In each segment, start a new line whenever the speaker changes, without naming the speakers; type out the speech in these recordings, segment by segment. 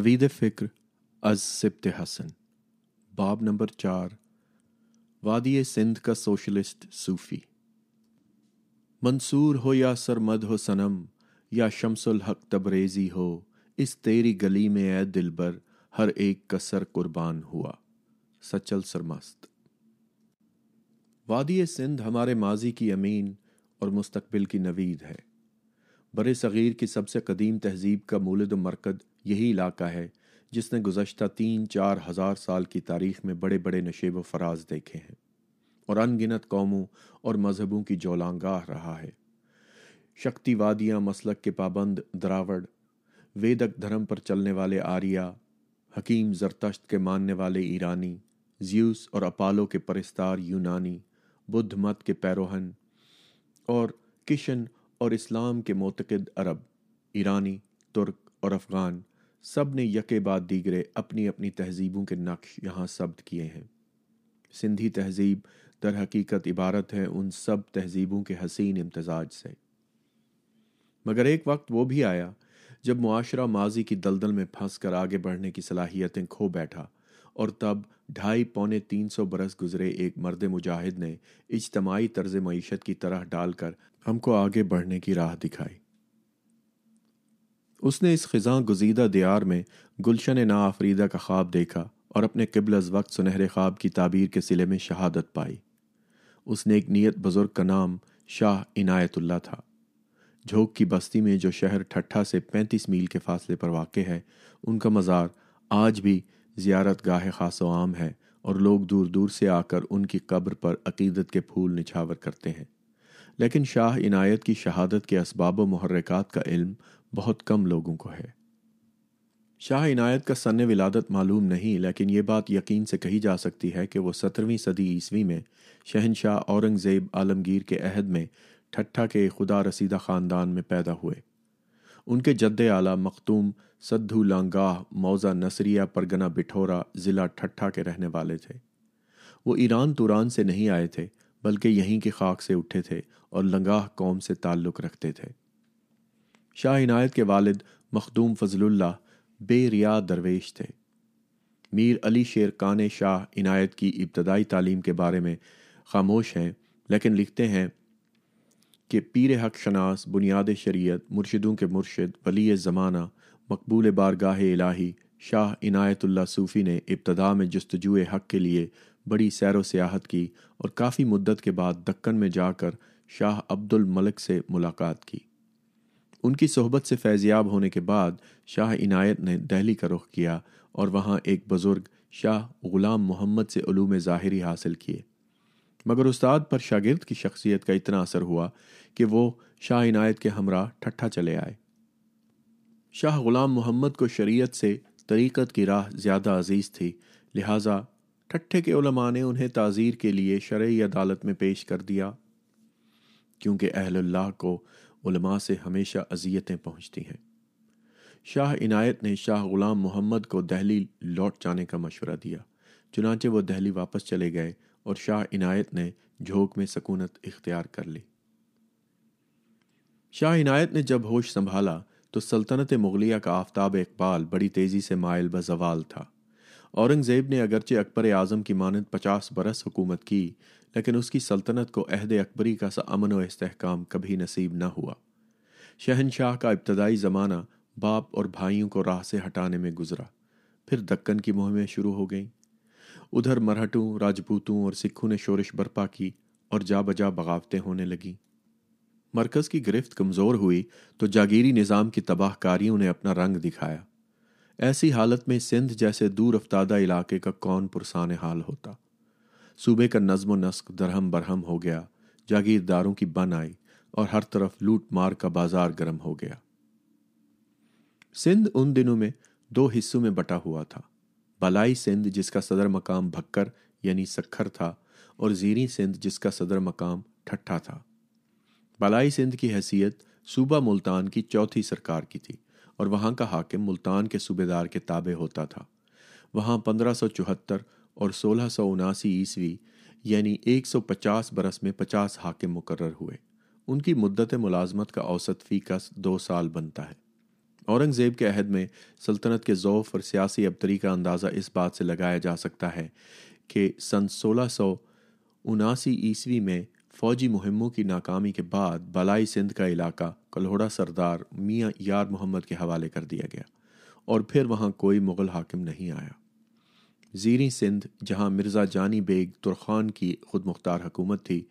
نوید فکر از سبت حسن، باب نمبر چار، وادی سندھ کا سوشلسٹ صوفی۔ منصور ہو یا سرمد ہو سنم یا شمس الحق تبریزی ہو، اس تیری گلی میں اے دلبر، ہر ایک کا سر قربان ہوا۔ سچل سرمست۔ وادی سندھ ہمارے ماضی کی امین اور مستقبل کی نوید ہے۔ بر صغیر کی سب سے قدیم تہذیب کا مولد و مرکد یہی علاقہ ہے جس نے گزشتہ تین چار ہزار سال کی تاریخ میں بڑے بڑے نشیب و فراز دیکھے ہیں اور ان گنت قوموں اور مذہبوں کی جولانگاہ رہا ہے۔ شکتی وادیاں مسلک کے پابند دراوڑ، ویدک دھرم پر چلنے والے آریا حکیم زرتشت کے ماننے والے ایرانی، زیوس اور اپالو کے پرستار یونانی، بدھ مت کے پیروہن اور کشن اور اسلام کے معتقد عرب، ایرانی، ترک اور افغان۔ سب نے یکے بعد دیگرے اپنی اپنی تہذیبوں کے نقش یہاں ثبت کیے ہیں۔ سندھی تہذیب در حقیقت عبارت ہے ان سب تہذیبوں کے حسین امتزاج سے۔ مگر ایک وقت وہ بھی آیا جب معاشرہ ماضی کی دلدل میں پھنس کر آگے بڑھنے کی صلاحیتیں کھو بیٹھا اور تب ڈھائی پونے تین سو برس گزرے ایک مرد مجاہد نے اجتماعی طرز معیشت کی طرح ڈال کر ہم کو آگے بڑھنے کی راہ دکھائی۔ اس نے اس خزاں گزیدہ دیار میں گلشن نا آفریدہ کا خواب دیکھا اور اپنے قبل از وقت سنہرے خواب کی تعبیر کے سلے میں شہادت پائی۔ اس نے ایک نیت بزرگ کا نام شاہ عنایت اللہ تھا۔ جھوک کی بستی میں جو شہر ٹھٹھا سے پینتیس میل کے فاصلے پر واقع ہے، ان کا مزار آج بھی زیارت گاہ خاص و عام ہے اور لوگ دور دور سے آ کر ان کی قبر پر عقیدت کے پھول نچھاور کرتے ہیں۔ لیکن شاہ عنایت کی شہادت کے اسباب و محرکات کا علم بہت کم لوگوں کو ہے۔ شاہ عنایت کا سن ولادت معلوم نہیں، لیکن یہ بات یقین سے کہی جا سکتی ہے کہ وہ سترویں صدی عیسوی میں شہنشاہ اورنگ زیب عالمگیر کے عہد میں ٹھٹھا کے خدا رسیدہ خاندان میں پیدا ہوئے۔ ان کے جد اعلیٰ مختوم سدھو لانگاہ موزہ نصریہ پرگنا بٹھورا ضلع ٹھٹھا کے رہنے والے تھے۔ وہ ایران توران سے نہیں آئے تھے، بلکہ یہیں کی خاک سے اٹھے تھے اور لنگاہ قوم سے تعلق رکھتے تھے۔ شاہ عنایت کے والد مخدوم فضل اللہ بے ریا درویش تھے۔ میر علی شیر کان شاہ عنایت کی ابتدائی تعلیم کے بارے میں خاموش ہیں، لیکن لکھتے ہیں کہ پیر حق شناس، بنیاد شریعت، مرشدوں کے مرشد، ولی زمانہ، مقبول بارگاہ الہی، شاہ عنایت اللہ صوفی نے ابتدا میں جستجو حق کے لیے بڑی سیر و سیاحت کی اور کافی مدت کے بعد دکن میں جا کر شاہ عبد الملک سے ملاقات کی۔ ان کی صحبت سے فیضیاب ہونے کے بعد شاہ عنایت نے دہلی کا رخ کیا اور وہاں ایک بزرگ شاہ غلام محمد سے علوم ظاہری حاصل کیے۔ مگر استاد پر شاگرد کی شخصیت کا اتنا اثر ہوا کہ وہ شاہ عنایت کے ہمراہ ٹھٹھا چلے آئے۔ شاہ غلام محمد کو شریعت سے طریقت کی راہ زیادہ عزیز تھی، لہٰذا ٹھٹھے کے علماء نے انہیں تعزیر کے لیے شرعی عدالت میں پیش کر دیا۔ کیونکہ اہل اللہ کو علماء سے ہمیشہ اذیتیں پہنچتی ہیں۔ شاہ عنایت نے شاہ غلام محمد کو دہلی لوٹ جانے کا مشورہ دیا، چنانچہ وہ دہلی واپس چلے گئے اور شاہ عنایت نے جھوک میں سکونت اختیار کر لی۔ شاہ عنایت نے جب ہوش سنبھالا تو سلطنت مغلیہ کا آفتاب اقبال بڑی تیزی سے مائل بزوال تھا۔ اورنگ زیب نے اگرچہ اکبر اعظم کی مانند پچاس برس حکومت کی لیکن اس کی سلطنت کو عہد اکبری کا سا امن و استحکام کبھی نصیب نہ ہوا۔ شہنشاہ کا ابتدائی زمانہ باپ اور بھائیوں کو راہ سے ہٹانے میں گزرا۔ پھر دکن کی مہمیں شروع ہو گئیں۔ ادھر مرہٹوں، راجپوتوں اور سکھوں نے شورش برپا کی اور جا بجا بغاوتیں ہونے لگیں۔ مرکز کی گرفت کمزور ہوئی تو جاگیری نظام کی تباہ کاریوں نے اپنا رنگ دکھایا۔ ایسی حالت میں سندھ جیسے دور افتادہ علاقے کا کون پرسان حال ہوتا؟ صوبے کا نظم و نسق درہم برہم ہو گیا، جاگیرداروں کی بن آئی اور ہر طرف لوٹ مار کا بازار گرم ہو گیا۔ سندھ ان دنوں میں دو حصوں میں بٹا ہوا تھا۔ بلائی سندھ جس کا صدر مقام بھکر یعنی سکھر تھا اور زیری سندھ جس کا صدر مقام ٹھٹھا تھا۔ بلائی سندھ کی حیثیت صوبہ ملتان کی چوتھی سرکار کی تھی اور وہاں کا حاکم ملتان کے صوبے دار کے تابع ہوتا تھا۔ وہاں پندرہ سو چوہتر اور سولہ سو اناسی عیسوی یعنی ایک سو پچاس برس میں پچاس حاکم مقرر ہوئے۔ ان کی مدت ملازمت کا اوسط فی کس دو سال بنتا ہے۔ اورنگزیب کے عہد میں سلطنت کے ذوف اور سیاسی ابتری کا اندازہ اس بات سے لگایا جا سکتا ہے کہ سن سولہ سو اناسی عیسوی میں فوجی مہموں کی ناکامی کے بعد بالائی سندھ کا علاقہ کلہوڑا سردار میاں یار محمد کے حوالے کر دیا گیا اور پھر وہاں کوئی مغل حاکم نہیں آیا۔ زیری سندھ، جہاں مرزا جانی بیگ ترخان کی خود مختار حکومت تھی،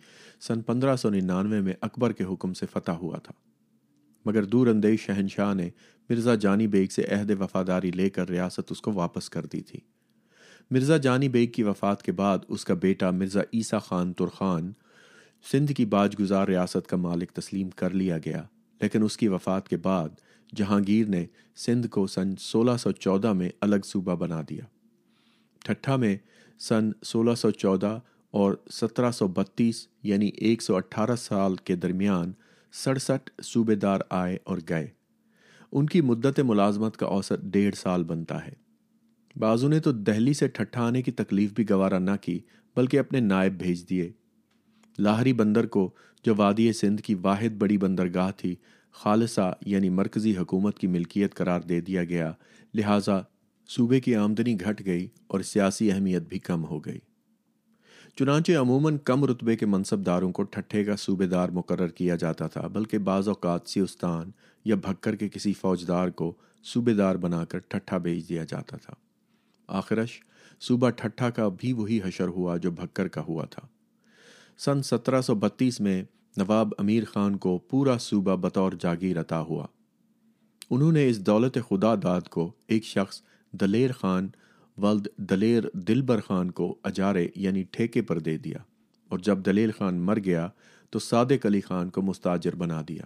سن پندرہ سو ننانوے میں اکبر کے حکم سے فتح ہوا تھا۔ مگر دور اندیش شہنشاہ نے مرزا جانی بیگ سے عہد وفاداری لے کر ریاست اس کو واپس کر دی تھی۔ مرزا جانی بیگ کی وفات کے بعد اس کا بیٹا مرزا عیسیٰ خان ترخان سندھ کی باج گزار ریاست کا مالک تسلیم کر لیا گیا۔ لیکن اس کی وفات کے بعد جہانگیر نے سندھ کو سن سولہ سو چودہ میں الگ صوبہ بنا دیا۔ ٹھٹھا میں سن سولہ سو چودہ اور سترہ سو بتیس یعنی ایک سو اٹھارہ سال کے درمیان سڑسٹھ صوبے دار آئے اور گئے۔ ان کی مدت ملازمت کا اوسط ڈیڑھ سال بنتا ہے۔ بازو نے تو دہلی سے ٹھٹھا آنے کی تکلیف بھی گوارا نہ کی، بلکہ اپنے نائب بھیج دیے۔ لاہری بندر کو جو وادی سندھ کی واحد بڑی بندرگاہ تھی، خالصہ یعنی مرکزی حکومت کی ملکیت قرار دے دیا گیا، لہٰذا صوبے کی آمدنی گھٹ گئی اور سیاسی اہمیت بھی کم ہو گئی۔ چنانچہ عموماً کم رتبے کے منصب داروں کو ٹھٹھے کا صوبے دار مقرر کیا جاتا تھا، بلکہ بعض اوقات سیوستان یا بھکر کے کسی فوجدار کو صوبے دار بنا کر ٹھٹھا بھیج دیا جاتا تھا۔ آخرش، صوبہ ٹھٹھا کا بھی وہی حشر ہوا جو بھکر کا ہوا تھا۔ سن سترہ سو بتیس میں نواب امیر خان کو پورا صوبہ بطور جاگیر عطا ہوا۔ انہوں نے اس دولت خدا داد کو ایک شخص دلیر خان ولد دلیر دلبر خان کو اجارے یعنی ٹھیکے پر دے دیا اور جب دلیر خان مر گیا تو صادق علی خان کو مستاجر بنا دیا۔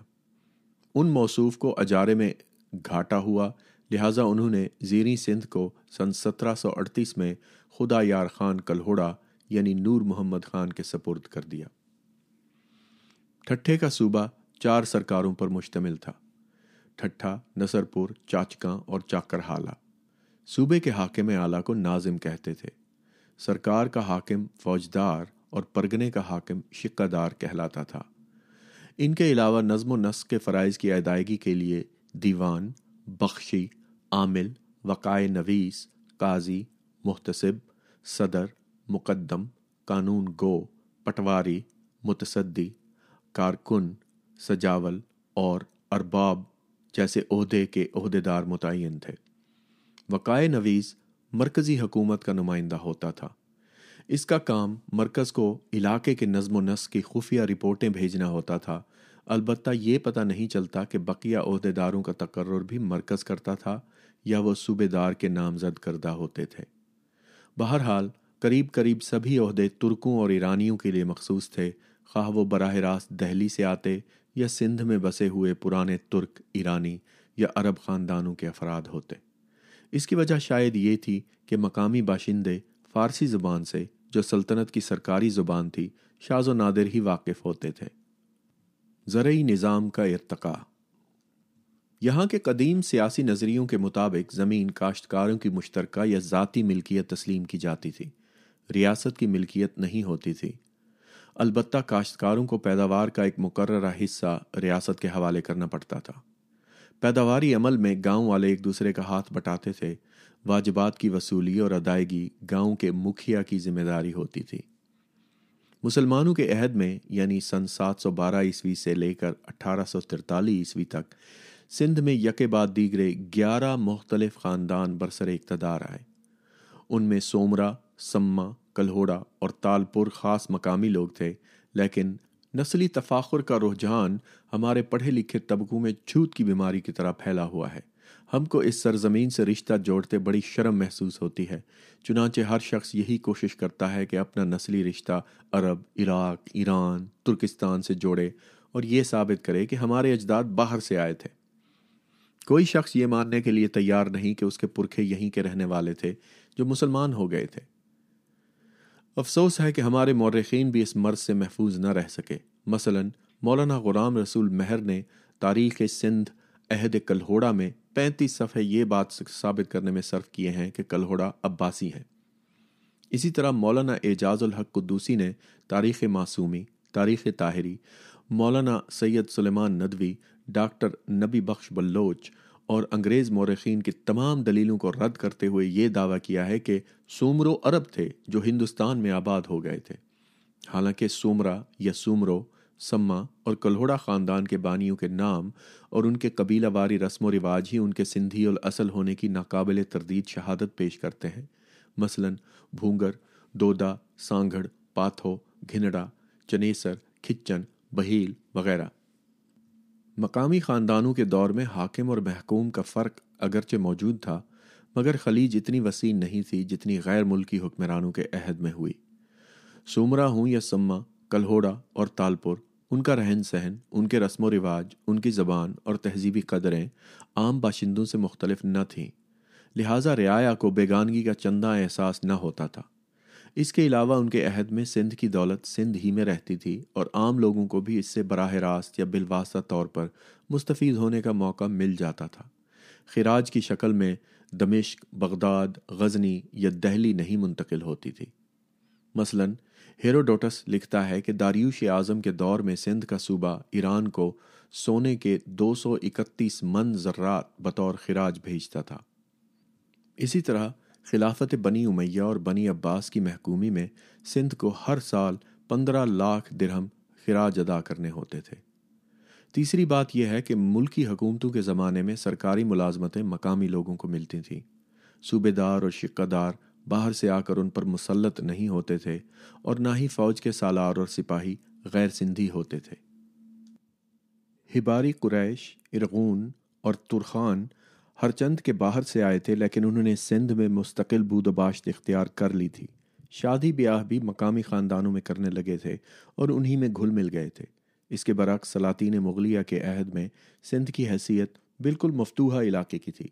ان موصوف کو اجارے میں گھاٹا ہوا، لہٰذا انہوں نے زیریں سندھ کو سن سترہ سو اڑتیس میں خدا یار خان کلہوڑا یعنی نور محمد خان کے سپرد کر دیا۔ ٹھٹھے کا صوبہ چار سرکاروں پر مشتمل تھا۔ ٹھٹھا، نصرپور، چاچکاں اور چاکر حالہ صوبے کے حاکم اعلیٰ کو ناظم کہتے تھے۔ سرکار کا حاکم فوجدار اور پرگنے کا حاکم شکہ دار کہلاتا تھا۔ ان کے علاوہ نظم و نسق کے فرائض کی ادائیگی کے لیے دیوان، بخشی، عامل، وقائے نویس، قاضی، محتسب، صدر، مقدم، قانون گو، پٹواری، متصدی، کارکن، سجاول اور ارباب جیسے عہدے کے عہدے دار متعین تھے۔ وقائے نویز مرکزی حکومت کا نمائندہ ہوتا تھا۔ اس کا کام مرکز کو علاقے کے نظم و نسق کی خفیہ رپورٹیں بھیجنا ہوتا تھا۔ البتہ یہ پتہ نہیں چلتا کہ بقیہ عہدے داروں کا تقرر بھی مرکز کرتا تھا یا وہ صوبے دار کے نامزد کردہ ہوتے تھے۔ بہرحال، قریب قریب سبھی عہدے ترکوں اور ایرانیوں کے لیے مخصوص تھے۔ خواہ وہ براہ راست دہلی سے آتے یا سندھ میں بسے ہوئے پرانے ترک، ایرانی یا عرب خاندانوں کے افراد ہوتے۔ اس کی وجہ شاید یہ تھی کہ مقامی باشندے فارسی زبان سے، جو سلطنت کی سرکاری زبان تھی، شاز و نادر ہی واقف ہوتے تھے۔ زرعی نظام کا ارتقاء۔ یہاں کے قدیم سیاسی نظریوں کے مطابق زمین کاشتکاروں کی مشترکہ یا ذاتی ملکیت تسلیم کی جاتی تھی۔ ریاست کی ملکیت نہیں ہوتی تھی۔ البتہ کاشتکاروں کو پیداوار کا ایک مقررہ حصہ ریاست کے حوالے کرنا پڑتا تھا۔ پیداواری عمل میں گاؤں والے ایک دوسرے کا ہاتھ بٹاتے تھے۔ واجبات کی وصولی اور ادائیگی گاؤں کے مکھیا کی ذمہ داری ہوتی تھی۔ مسلمانوں کے عہد میں یعنی سن سات سو بارہ عیسوی سے لے کر اٹھارہ سو ترتالیس عیسوی تک، سندھ میں یکے بعد دیگرے گیارہ مختلف خاندان برسر اقتدار آئے۔ ان میں سومرا سما کلہوڑا اور تالپور خاص مقامی لوگ تھے، لیکن نسلی تفاخر کا رجحان ہمارے پڑھے لکھے طبقوں میں چھوت کی بیماری کی طرح پھیلا ہوا ہے۔ ہم کو اس سرزمین سے رشتہ جوڑتے بڑی شرم محسوس ہوتی ہے۔ چنانچہ ہر شخص یہی کوشش کرتا ہے کہ اپنا نسلی رشتہ عرب، عراق، ایران، ترکستان سے جوڑے اور یہ ثابت کرے کہ ہمارے اجداد باہر سے آئے تھے۔ کوئی شخص یہ ماننے کے لیے تیار نہیں کہ اس کے پرکھے یہیں کے رہنے والے تھے جو مسلمان ہو گئے تھے۔ افسوس ہے کہ ہمارے مورخین بھی اس مرض سے محفوظ نہ رہ سکے۔ مثلا مولانا غلام رسول مہر نے تاریخ سندھ عہد کلہوڑا میں پینتیس صفحے یہ بات ثابت کرنے میں صرف کیے ہیں کہ کلہوڑا عباسی ہیں۔ اسی طرح مولانا اعجاز الحق قدوسی نے تاریخ معصومی، تاریخ طاہری، مولانا سید سلیمان ندوی، ڈاکٹر نبی بخش بلوچ اور انگریز مورخین کی تمام دلیلوں کو رد کرتے ہوئے یہ دعویٰ کیا ہے کہ سومرو عرب تھے جو ہندوستان میں آباد ہو گئے تھے۔ حالانکہ سومرا یا سومرو سما اور کلہوڑا خاندان کے بانیوں کے نام اور ان کے قبیلہ واری رسم و رواج ہی ان کے سندھی الاصل ہونے کی ناقابل تردید شہادت پیش کرتے ہیں۔ مثلا بھونگر دودا سانگھڑ، پاتھو، گھنڑا، چنیسر، کھچن، بہیل وغیرہ۔ مقامی خاندانوں کے دور میں حاکم اور محکوم کا فرق اگرچہ موجود تھا، مگر خلیج اتنی وسیع نہیں تھی جتنی غیر ملکی حکمرانوں کے عہد میں ہوئی۔ سومرا ہوں یا سما کلہوڑا اور تالپور۔ ان کا رہن سہن، ان کے رسم و رواج، ان کی زبان اور تہذیبی قدریں عام باشندوں سے مختلف نہ تھیں۔ لہٰذا رعایا کو بیگانگی کا چندہ احساس نہ ہوتا تھا۔ اس کے علاوہ ان کے عہد میں سندھ کی دولت سندھ ہی میں رہتی تھی اور عام لوگوں کو بھی اس سے براہ راست یا بالواسطہ طور پر مستفید ہونے کا موقع مل جاتا تھا۔ خراج کی شکل میں دمشق، بغداد، غزنی یا دہلی نہیں منتقل ہوتی تھی۔ مثلا ہیروڈوٹس لکھتا ہے کہ داریوش اعظم کے دور میں سندھ کا صوبہ ایران کو سونے کے دو سو اکتیس من ذرات بطور خراج بھیجتا تھا۔ اسی طرح خلافت بنی امیہ اور بنی عباس کی محکومی میں سندھ کو ہر سال پندرہ لاکھ درہم خراج ادا کرنے ہوتے تھے۔ تیسری بات یہ ہے کہ ملکی حکومتوں کے زمانے میں سرکاری ملازمتیں مقامی لوگوں کو ملتی تھیں۔ صوبے دار اور شکہ دار باہر سے آ کر ان پر مسلط نہیں ہوتے تھے اور نہ ہی فوج کے سالار اور سپاہی غیر سندھی ہوتے تھے۔ ہباری قریش، ارغون اور ترخان ہر چند کے باہر سے آئے تھے، لیکن انہوں نے سندھ میں مستقل بود و باشت اختیار کر لی تھی۔ شادی بیاہ بھی مقامی خاندانوں میں کرنے لگے تھے اور انہی میں گھل مل گئے تھے۔ اس کے برعکس سلاطین مغلیہ کے عہد میں سندھ کی حیثیت بالکل مفتوحہ علاقے کی تھی۔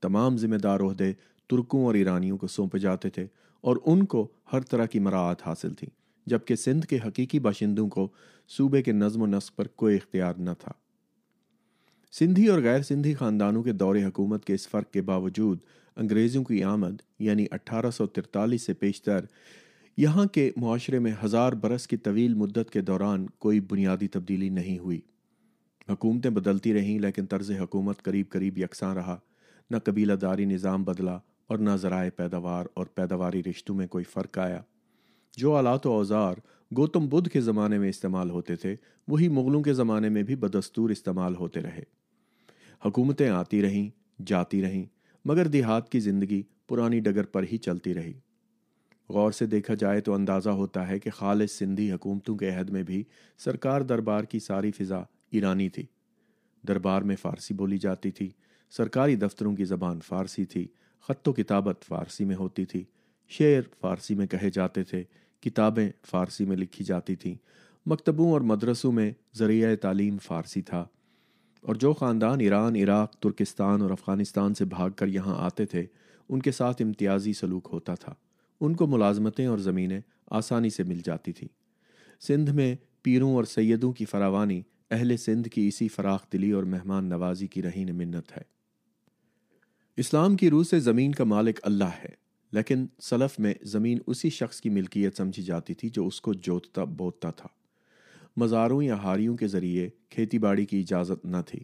تمام ذمہ دار عہدے ترکوں اور ایرانیوں کو سونپے جاتے تھے اور ان کو ہر طرح کی مراعات حاصل تھیں جبکہ سندھ کے حقیقی باشندوں کو صوبے کے نظم و نسق پر کوئی اختیار نہ تھا۔ سندھی اور غیر سندھی خاندانوں کے دور حکومت کے اس فرق کے باوجود انگریزوں کی آمد یعنی اٹھارہ سو ترتالیس سے پیشتر، یہاں کے معاشرے میں ہزار برس کی طویل مدت کے دوران کوئی بنیادی تبدیلی نہیں ہوئی۔ حکومتیں بدلتی رہیں، لیکن طرز حکومت قریب قریب یکساں رہا، نہ قبیلہ داری نظام بدلا اور نہ ذرائع پیداوار اور پیداواری رشتوں میں کوئی فرق آیا۔ جو آلات و اوزار گوتم بدھ کے زمانے میں استعمال ہوتے تھے، وہی مغلوں کے زمانے میں بھی بدستور استعمال ہوتے رہے۔ حکومتیں آتی رہیں، جاتی رہیں، مگر دیہات کی زندگی پرانی ڈگر پر ہی چلتی رہی۔ غور سے دیکھا جائے تو اندازہ ہوتا ہے کہ خالص سندھی حکومتوں کے عہد میں بھی سرکار دربار کی ساری فضا ایرانی تھی۔ دربار میں فارسی بولی جاتی تھی، سرکاری دفتروں کی زبان فارسی تھی خط و کتابت فارسی میں ہوتی تھی۔ شعر فارسی میں کہے جاتے تھے، کتابیں فارسی میں لکھی جاتی تھیں۔ مکتبوں اور مدرسوں میں ذریعہ تعلیم فارسی تھا۔ اور جو خاندان ایران، عراق، ترکستان اور افغانستان سے بھاگ کر یہاں آتے تھے، ان کے ساتھ امتیازی سلوک ہوتا تھا۔ ان کو ملازمتیں اور زمینیں آسانی سے مل جاتی تھیں۔ سندھ میں پیروں اور سیدوں کی فراوانی اہل سندھ کی اسی فراخ دلی اور مہمان نوازی کی رہین منت ہے۔ اسلام کی روح سے زمین کا مالک اللہ ہے، لیکن سلف میں زمین اسی شخص کی ملکیت سمجھی جاتی تھی جو اس کو جوتتا، بوتتا تھا۔ مزاروں یا ہاریوں کے ذریعے کھیتی باڑی کی اجازت نہ تھی۔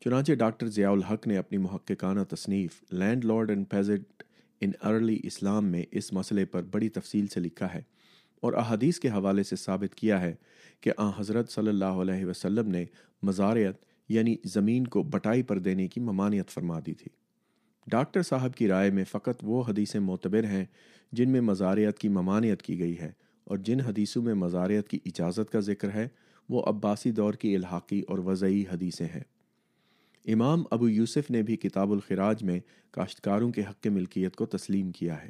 چنانچہ ڈاکٹر ضیاء الحق نے اپنی محققانہ تصنیف landlord and peasant in early Islam میں اس مسئلے پر بڑی تفصیل سے لکھا ہے اور احادیث کے حوالے سے ثابت کیا ہے کہ آ حضرت صلی اللہ علیہ وسلم نے مزاریت یعنی زمین کو بٹائی پر دینے کی ممانعت فرما دی تھی۔ ڈاکٹر صاحب کی رائے میں فقط وہ حدیثیں معتبر ہیں جن میں مزاریت کی ممانعت کی گئی ہے اور جن حدیثوں میں مزاریت کی اجازت کا ذکر ہے، وہ عباسی دور کی الحاقی اور وضعی حدیثیں ہیں۔ امام ابو یوسف نے بھی کتاب الخراج میں کاشتکاروں کے حق ملکیت کو تسلیم کیا ہے۔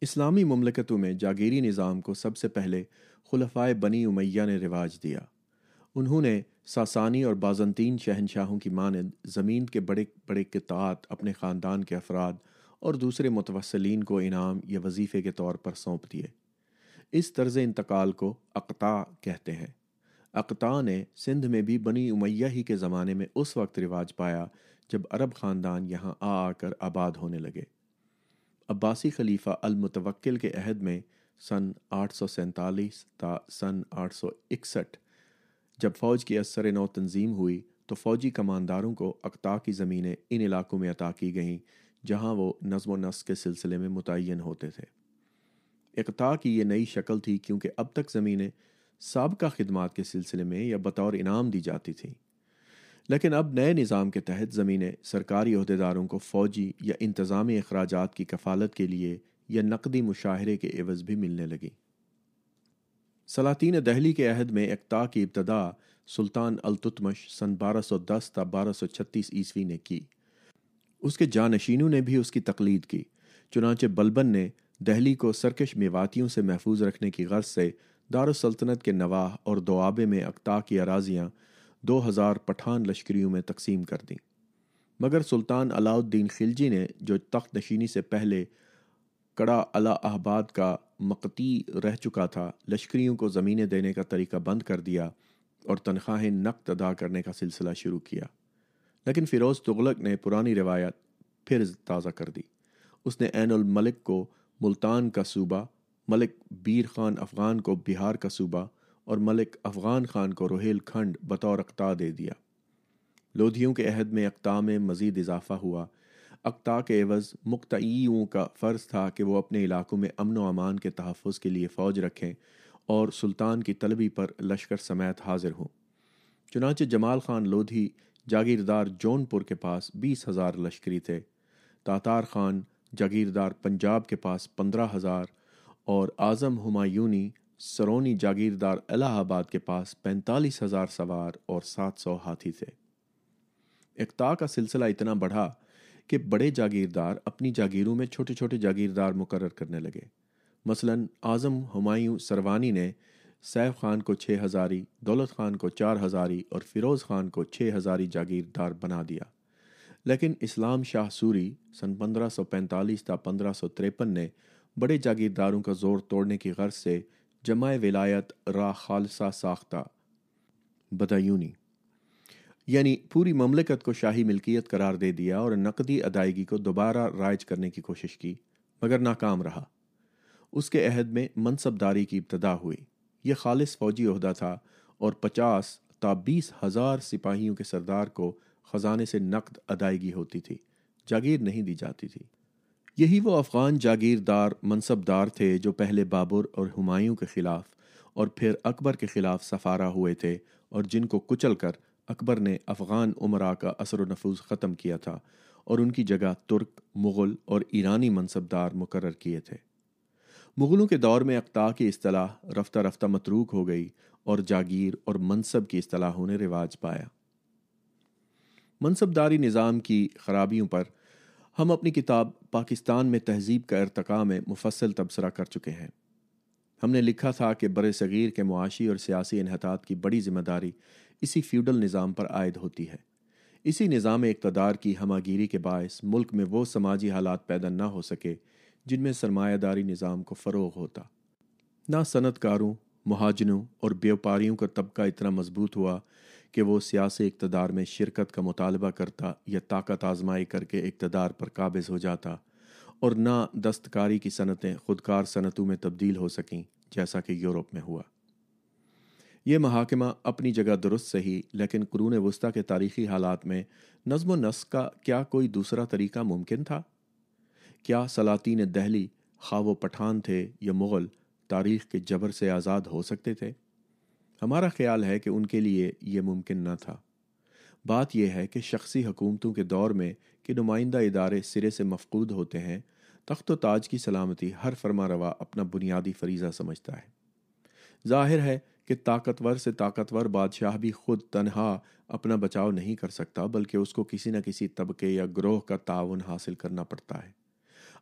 اسلامی مملکتوں میں جاگیری نظام کو سب سے پہلے خلفائے بنی امیہ نے رواج دیا۔ انہوں نے ساسانی اور بازنطین شہنشاہوں کی مانند زمین کے بڑے بڑے قطعات اپنے خاندان کے افراد اور دوسرے متوسلین کو انعام یا وظیفے کے طور پر سونپ دیے۔ اس طرز انتقال کو اقتا کہتے ہیں۔ اقتا نے سندھ میں بھی بنی امیہ ہی کے زمانے میں اس وقت رواج پایا جب عرب خاندان یہاں آ آ کر آباد ہونے لگے۔ عباسی خلیفہ المتوکل کے عہد میں سن آٹھ سو سینتالیس تا سن آٹھ سو اکسٹھ جب فوج کی اثر نو تنظیم ہوئی تو فوجی کمانداروں کو اقتا کی زمینیں ان علاقوں میں عطا کی گئیں، جہاں وہ نظم و نسق کے سلسلے میں متعین ہوتے تھے۔ اقتا کی یہ نئی شکل تھی کیونکہ اب تک زمینیں سابقہ خدمات کے سلسلے میں یا بطور انعام دی جاتی تھیں۔ لیکن اب نئے نظام کے تحت زمینیں سرکاری عہدیداروں کو فوجی یا انتظامی اخراجات کی کفالت کے لیے یا نقدی مشاہرے کے عوض بھی ملنے لگیں۔ سلاطین دہلی کے عہد میں اقتا کی ابتدا سلطان التتمش سن بارہ سو دس تا بارہ سو چھتیس عیسوی نے کی۔ اس کے جانشینوں نے بھی اس کی تقلید کی۔ چنانچہ بلبن نے دہلی کو سرکش میواتیوں سے محفوظ رکھنے کی غرض سے دارالسلطنت کے نواح اور دوآبے میں اقتا کی اراضیاں دو ہزار پٹھان لشکریوں میں تقسیم کر دیں۔ مگر سلطان علاء الدین خلجی نے جو تخت نشینی سے پہلے کڑا علا احباد کا مقتی رہ چکا تھا، لشکریوں کو زمینیں دینے کا طریقہ بند کر دیا اور تنخواہیں نقد ادا کرنے کا سلسلہ شروع کیا۔ لیکن فیروز تغلق نے پرانی روایت پھر تازہ کر دی۔ اس نے عین الملک کو ملتان کا صوبہ، ملک بیر خان افغان کو بہار کا صوبہ اور ملک افغان خان کو روہیل کھنڈ بطور اقتا دے دیا۔ لودھیوں کے عہد میں اقتا میں مزید اضافہ ہوا۔ اقتا کے عوض مقتعیوں کا فرض تھا کہ وہ اپنے علاقوں میں امن و امان کے تحفظ کے لیے فوج رکھیں اور سلطان کی طلبی پر لشکر سمیت حاضر ہوں۔ چنانچہ جمال خان لودھی جاگیردار جون پور کے پاس بیس ہزار لشکری تھے، تاتار خان جاگیردار پنجاب کے پاس پندرہ ہزار اور اعظم ہمایونی سرونی جاگیردار الہ آباد کے پاس پینتالیس ہزار سوار اور سات سو ہاتھی تھے۔ اقتا کا سلسلہ اتنا بڑھا کہ بڑے جاگیردار اپنی جاگیروں میں چھوٹے چھوٹے جاگیردار مقرر کرنے لگے۔ مثلا، اعظم ہمایوں سروانی نے سیف خان کو چھ ہزاری، دولت خان کو چار ہزاری اور فیروز خان کو چھ ہزاری جاگیردار بنا دیا۔ لیکن اسلام شاہ سوری سن پندرہ سو پینتالیس تا پندرہ سو تریپن نے بڑے جاگیرداروں کا زور توڑنے کی غرض سے جمع ولایت را خالصہ ساختہ۔ بدایونی یعنی پوری مملکت کو شاہی ملکیت قرار دے دیا اور نقدی ادائیگی کو دوبارہ رائج کرنے کی کوشش کی، مگر ناکام رہا۔ اس کے عہد میں منصب داری کی ابتدا ہوئی۔ یہ خالص فوجی عہدہ تھا اور پچاس تا بیس ہزار سپاہیوں کے سردار کو خزانے سے نقد ادائیگی ہوتی تھی، جاگیر نہیں دی جاتی تھی۔ یہی وہ افغان جاگیردار منصب دار تھے جو پہلے بابر اور ہمایوں کے خلاف اور پھر اکبر کے خلاف سفارہ ہوئے تھے اور جن کو کچل کر اکبر نے افغان عمرہ کا اثر و نفوذ ختم کیا تھا اور ان کی جگہ ترک، مغل اور ایرانی منصب دار مقرر کیے تھے۔ مغلوں کے دور میں اقتا کی اصطلاح رفتہ رفتہ متروک ہو گئی اور جاگیر اور منصب کی اصطلاحوں نے رواج پایا۔ منصب داری نظام کی خرابیوں پر ہم اپنی کتاب پاکستان میں تہذیب کا ارتقاء میں مفصل تبصرہ کر چکے ہیں۔ ہم نے لکھا تھا کہ بر صغیر کے معاشی اور سیاسی انحطاط کی بڑی ذمہ داری اسی فیوڈل نظام پر عائد ہوتی ہے۔ اسی نظام اقتدار کی ہمہ گیری کے باعث ملک میں وہ سماجی حالات پیدا نہ ہو سکے جن میں سرمایہ داری نظام کو فروغ ہوتا۔ نہ صنعت کاروں مہاجنوں اور بیوپاریوں کا طبقہ اتنا مضبوط ہوا کہ وہ سیاسی اقتدار میں شرکت کا مطالبہ کرتا یا طاقت آزمائی کر کے اقتدار پر قابض ہو جاتا اور نہ دستکاری کی صنعتیں خودکار صنعتوں میں تبدیل ہو سکیں جیسا کہ یورپ میں ہوا۔ یہ محاکمہ اپنی جگہ درست صحیح، لیکن قرون وسطی کے تاریخی حالات میں نظم و نسق کا کیا کوئی دوسرا طریقہ ممکن تھا؟ کیا سلاطین دہلی خواہ و پٹھان تھے یا مغل تاریخ کے جبر سے آزاد ہو سکتے تھے؟ ہمارا خیال ہے کہ ان کے لیے یہ ممکن نہ تھا۔ بات یہ ہے کہ شخصی حکومتوں کے دور میں کہ نمائندہ ادارے سرے سے مفقود ہوتے ہیں، تخت و تاج کی سلامتی ہر فرما روا اپنا بنیادی فریضہ سمجھتا ہے۔ ظاہر ہے کہ طاقتور سے طاقتور بادشاہ بھی خود تنہا اپنا بچاؤ نہیں کر سکتا، بلکہ اس کو کسی نہ کسی طبقے یا گروہ کا تعاون حاصل کرنا پڑتا ہے۔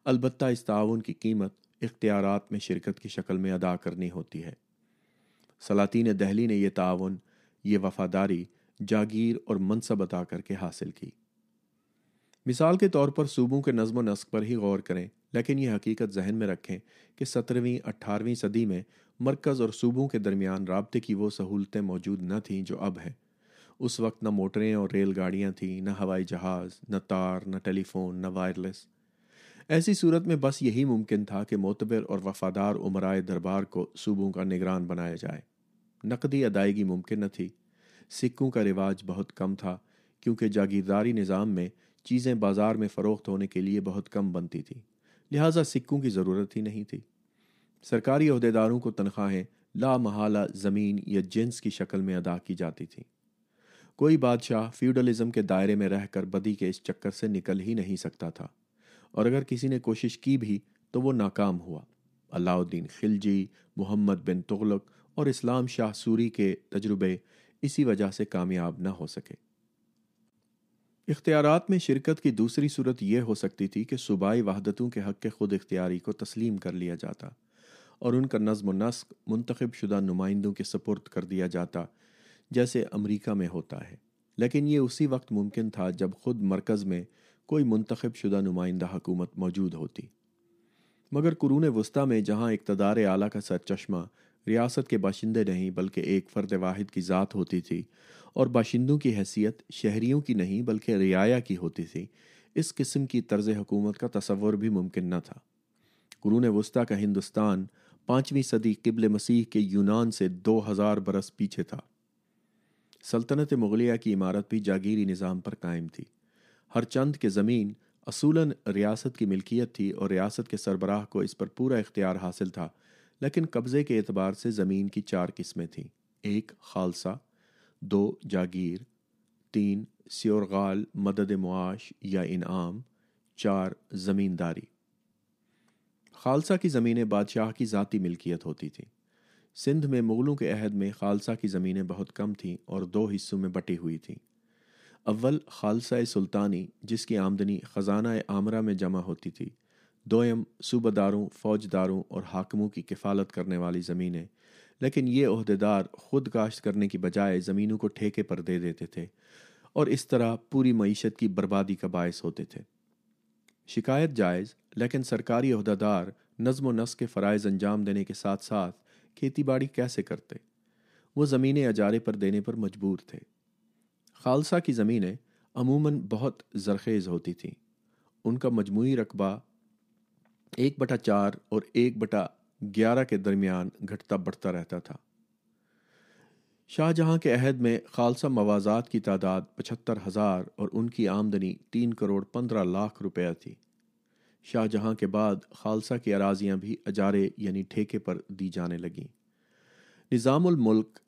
البتہ اس تعاون کی قیمت اختیارات میں شرکت کی شکل میں ادا کرنی ہوتی ہے۔ سلاطین دہلی نے یہ تعاون، یہ وفاداری جاگیر اور منصب عطا کر کے حاصل کی۔ مثال کے طور پر صوبوں کے نظم و نسق پر ہی غور کریں، لیکن یہ حقیقت ذہن میں رکھیں کہ سترہویں اٹھارہویں صدی میں مرکز اور صوبوں کے درمیان رابطے کی وہ سہولتیں موجود نہ تھیں جو اب ہیں۔ اس وقت نہ موٹریں اور ریل گاڑیاں تھیں، نہ ہوائی جہاز، نہ تار، نہ ٹیلی فون نہ وائرلیس۔ ایسی صورت میں بس یہی ممکن تھا کہ معتبر اور وفادار عمرائے دربار کو صوبوں کا نگران بنایا جائے۔ نقدی ادائیگی ممکن نہ تھی۔ سکوں کا رواج بہت کم تھا، کیونکہ جاگیرداری نظام میں چیزیں بازار میں فروخت ہونے کے لیے بہت کم بنتی تھیں۔ لہٰذا سکوں کی ضرورت ہی نہیں تھی۔ سرکاری عہدیداروں کو تنخواہیں لا محالہ زمین یا جنس کی شکل میں ادا کی جاتی تھیں۔ کوئی بادشاہ فیوڈلزم کے دائرے میں رہ کر بدی کے اس چکر سے نکل ہی نہیں سکتا تھا۔ اور اگر کسی نے کوشش کی بھی تو وہ ناکام ہوا۔ اللہ الدین خلجی، محمد بن تغلق اور اسلام شاہ سوری کے تجربے اسی وجہ سے کامیاب نہ ہو سکے۔ اختیارات میں شرکت کی دوسری صورت یہ ہو سکتی تھی کہ صوبائی وحدتوں کے حق کے خود اختیاری کو تسلیم کر لیا جاتا۔ اور ان کا نظم و نسق منتخب شدہ نمائندوں کے سپرد کر دیا جاتا، جیسے امریکہ میں ہوتا ہے۔ لیکن یہ اسی وقت ممکن تھا جب خود مرکز میں کوئی منتخب شدہ نمائندہ حکومت موجود ہوتی۔ مگر قرون وسطی میں جہاں اقتدار اعلیٰ کا سر چشمہ ریاست کے باشندے نہیں بلکہ ایک فرد واحد کی ذات ہوتی تھی اور باشندوں کی حیثیت شہریوں کی نہیں بلکہ رعایا کی ہوتی تھی، اس قسم کی طرز حکومت کا تصور بھی ممکن نہ تھا۔ قرون وسطی کا ہندوستان پانچویں صدی قبل مسیح کے یونان سے دو ہزار برس پیچھے تھا۔ سلطنت مغلیہ کی عمارت بھی جاگیری نظام پر قائم تھی۔ ہر چند کے زمین اصولاً ریاست کی ملکیت تھی اور ریاست کے سربراہ کو اس پر پورا اختیار حاصل تھا، لیکن قبضے کے اعتبار سے زمین کی چار قسمیں تھیں۔ ایک خالصہ، دو جاگیر، تین سیورغال مدد معاش یا انعام، چار زمینداری۔ خالصہ کی زمینیں بادشاہ کی ذاتی ملکیت ہوتی تھیں۔ سندھ میں مغلوں کے عہد میں خالصہ کی زمینیں بہت کم تھیں اور دو حصوں میں بٹی ہوئی تھیں۔ اول خالصہ سلطانی، جس کی آمدنی خزانہ عامرہ میں جمع ہوتی تھی۔ دویم صوبہ داروں، فوج داروں اور حاکموں کی کفالت کرنے والی زمینیں۔ لیکن یہ عہدیدار خود کاشت کرنے کی بجائے زمینوں کو ٹھیکے پر دے دیتے تھے اور اس طرح پوری معیشت کی بربادی کا باعث ہوتے تھے۔ شکایت جائز، لیکن سرکاری عہدیدار نظم و نسق کے فرائض انجام دینے کے ساتھ ساتھ کھیتی باڑی کیسے کرتے؟ وہ زمینیں اجارے پر دینے پر مجبور تھے۔ خالصہ کی زمینیں عموماً بہت زرخیز ہوتی تھیں۔ ان کا مجموعی رقبہ ایک بٹا چار اور ایک بٹا گیارہ کے درمیان گھٹتا بڑھتا رہتا تھا۔ شاہ جہاں کے عہد میں خالصہ موازات کی تعداد پچہتر ہزار اور ان کی آمدنی تین کروڑ پندرہ لاکھ روپیہ تھی۔ شاہ جہاں کے بعد خالصہ کی اراضیاں بھی اجارے یعنی ٹھیکے پر دی جانے لگیں۔ نظام الملک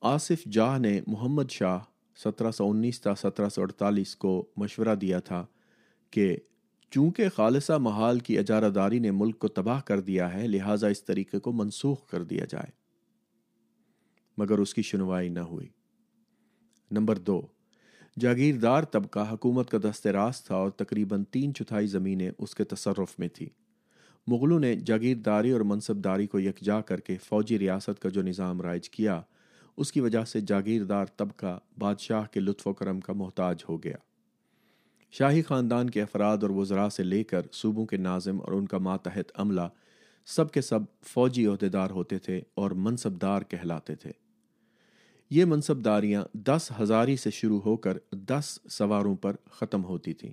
آصف جاہ نے محمد شاہ سترہ سو انیس تا سترہ سو اڑتالیس کو مشورہ دیا تھا کہ چونکہ خالصہ محال کی اجارہ داری نے ملک کو تباہ کر دیا ہے، لہٰذا اس طریقے کو منسوخ کر دیا جائے۔ مگر اس کی سنوائی نہ ہوئی۔ نمبر دو، جاگیردار طبقہ حکومت کا دست راست تھا اور تقریباً تین چوتھائی زمینیں اس کے تصرف میں تھی مغلوں نے جاگیرداری اور منصب داری کو یکجا کر کے فوجی ریاست کا جو نظام رائج کیا، اس کی وجہ سے جاگیردار طبقہ بادشاہ کے لطف و کرم کا محتاج ہو گیا۔ شاہی خاندان کے افراد اور وزراء سے لے کر صوبوں کے ناظم اور ان کا ماتحت عملہ سب کے سب فوجی عہدیدار ہوتے تھے اور منصب دار کہلاتے تھے۔ یہ منصب داریاں دس ہزاری سے شروع ہو کر دس سواروں پر ختم ہوتی تھیں۔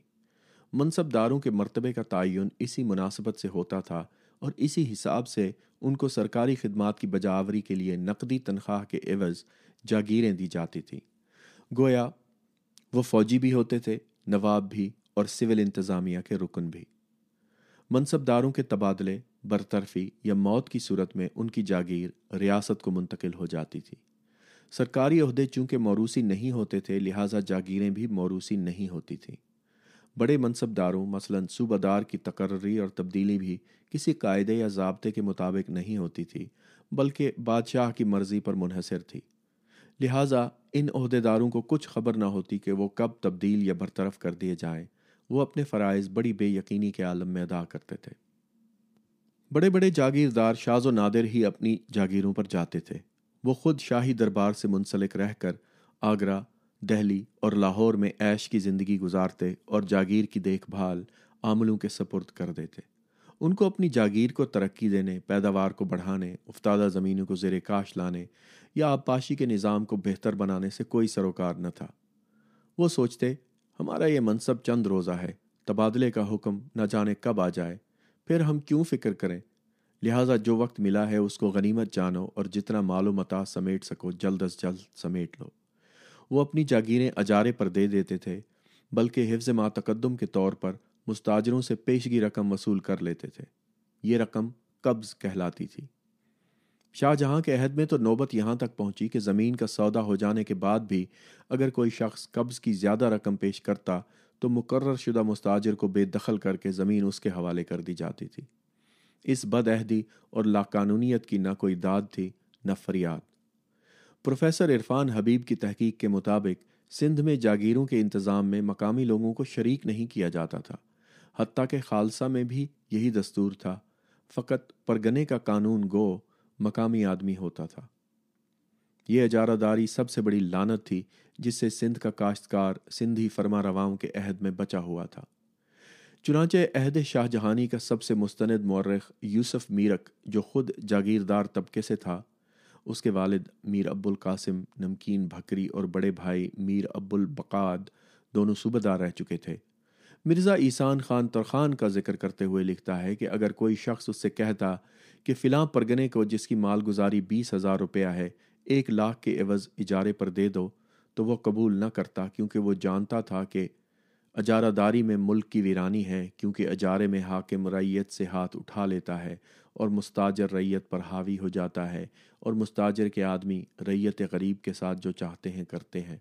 منصب داروں کے مرتبے کا تعین اسی مناسبت سے ہوتا تھا اور اسی حساب سے ان کو سرکاری خدمات کی بجاوری کے لیے نقدی تنخواہ کے عوض جاگیریں دی جاتی تھیں۔ گویا وہ فوجی بھی ہوتے تھے، نواب بھی اور سول انتظامیہ کے رکن بھی۔ منصب داروں کے تبادلے، برطرفی یا موت کی صورت میں ان کی جاگیر ریاست کو منتقل ہو جاتی تھی۔ سرکاری عہدے چونکہ موروثی نہیں ہوتے تھے، لہٰذا جاگیریں بھی موروثی نہیں ہوتی تھیں۔ بڑے منصب داروں، مثلا صوبہ دار کی تقرری اور تبدیلی بھی کسی قاعدے یا ضابطے کے مطابق نہیں ہوتی تھی، بلکہ بادشاہ کی مرضی پر منحصر تھی۔ لہٰذا ان عہدیداروں کو کچھ خبر نہ ہوتی کہ وہ کب تبدیل یا برطرف کر دیے جائیں۔ وہ اپنے فرائض بڑی بے یقینی کے عالم میں ادا کرتے تھے۔ بڑے بڑے جاگیردار شاز و نادر ہی اپنی جاگیروں پر جاتے تھے۔ وہ خود شاہی دربار سے منسلک رہ کر آگرہ، دہلی اور لاہور میں عیش کی زندگی گزارتے اور جاگیر کی دیکھ بھال عاملوں کے سپرد کر دیتے۔ ان کو اپنی جاگیر کو ترقی دینے، پیداوار کو بڑھانے، افتادہ زمینوں کو زیر کاش لانے یا آبپاشی کے نظام کو بہتر بنانے سے کوئی سروکار نہ تھا۔ وہ سوچتے ہمارا یہ منصب چند روزہ ہے، تبادلے کا حکم نہ جانے کب آ جائے۔ پھر ہم کیوں فکر کریں؟ لہٰذا جو وقت ملا ہے اس کو غنیمت جانو اور جتنا مال و متا سمیٹ سکو، جلد از جلد سمیٹ لو۔ وہ اپنی جاگیریں اجارے پر دے دیتے تھے، بلکہ حفظ ما تقدم کے طور پر مستاجروں سے پیشگی رقم وصول کر لیتے تھے۔ یہ رقم قبض کہلاتی تھی۔ شاہ جہاں کے عہد میں تو نوبت یہاں تک پہنچی کہ زمین کا سودا ہو جانے کے بعد بھی اگر کوئی شخص قبض کی زیادہ رقم پیش کرتا تو مقرر شدہ مستاجر کو بے دخل کر کے زمین اس کے حوالے کر دی جاتی تھی۔ اس بد عہدی اور لاقانونیت کی نہ کوئی داد تھی، نہ فریاد۔ پروفیسر عرفان حبیب کی تحقیق کے مطابق سندھ میں جاگیروں کے انتظام میں مقامی لوگوں کو شریک نہیں کیا جاتا تھا۔ حتیٰ کہ خالصہ میں بھی یہی دستور تھا۔ فقط پرگنے کا قانون گو مقامی آدمی ہوتا تھا۔ یہ اجارہ داری سب سے بڑی لانت تھی جس سے سندھ کا کاشتکار سندھی فرما رواؤں کے عہد میں بچا ہوا تھا۔ چنانچہ عہد شاہ جہانی کا سب سے مستند مورخ یوسف میرک، جو خود جاگیردار طبقے سے تھا، اس کے والد میر ابو القاسم نمکین بھکری اور بڑے بھائی میر ابو البقاد دونوں صوبہ دار رہ چکے تھے۔ مرزا ایسان خان ترخان کا ذکر کرتے ہوئے لکھتا ہے کہ اگر کوئی شخص اس سے کہتا کہ فلاں پرگنے کو جس کی مال گزاری بیس ہزار روپیہ ہے، ایک لاکھ کے عوض اجارے پر دے دو، تو وہ قبول نہ کرتا کیونکہ وہ جانتا تھا کہ اجارہ داری میں ملک کی ویرانی ہے کیونکہ اجارے میں حاکم ریت سے ہاتھ اٹھا لیتا ہے اور مستاجر ریت پر حاوی ہو جاتا ہے اور مستاجر کے آدمی ریت غریب کے ساتھ جو چاہتے ہیں کرتے ہیں۔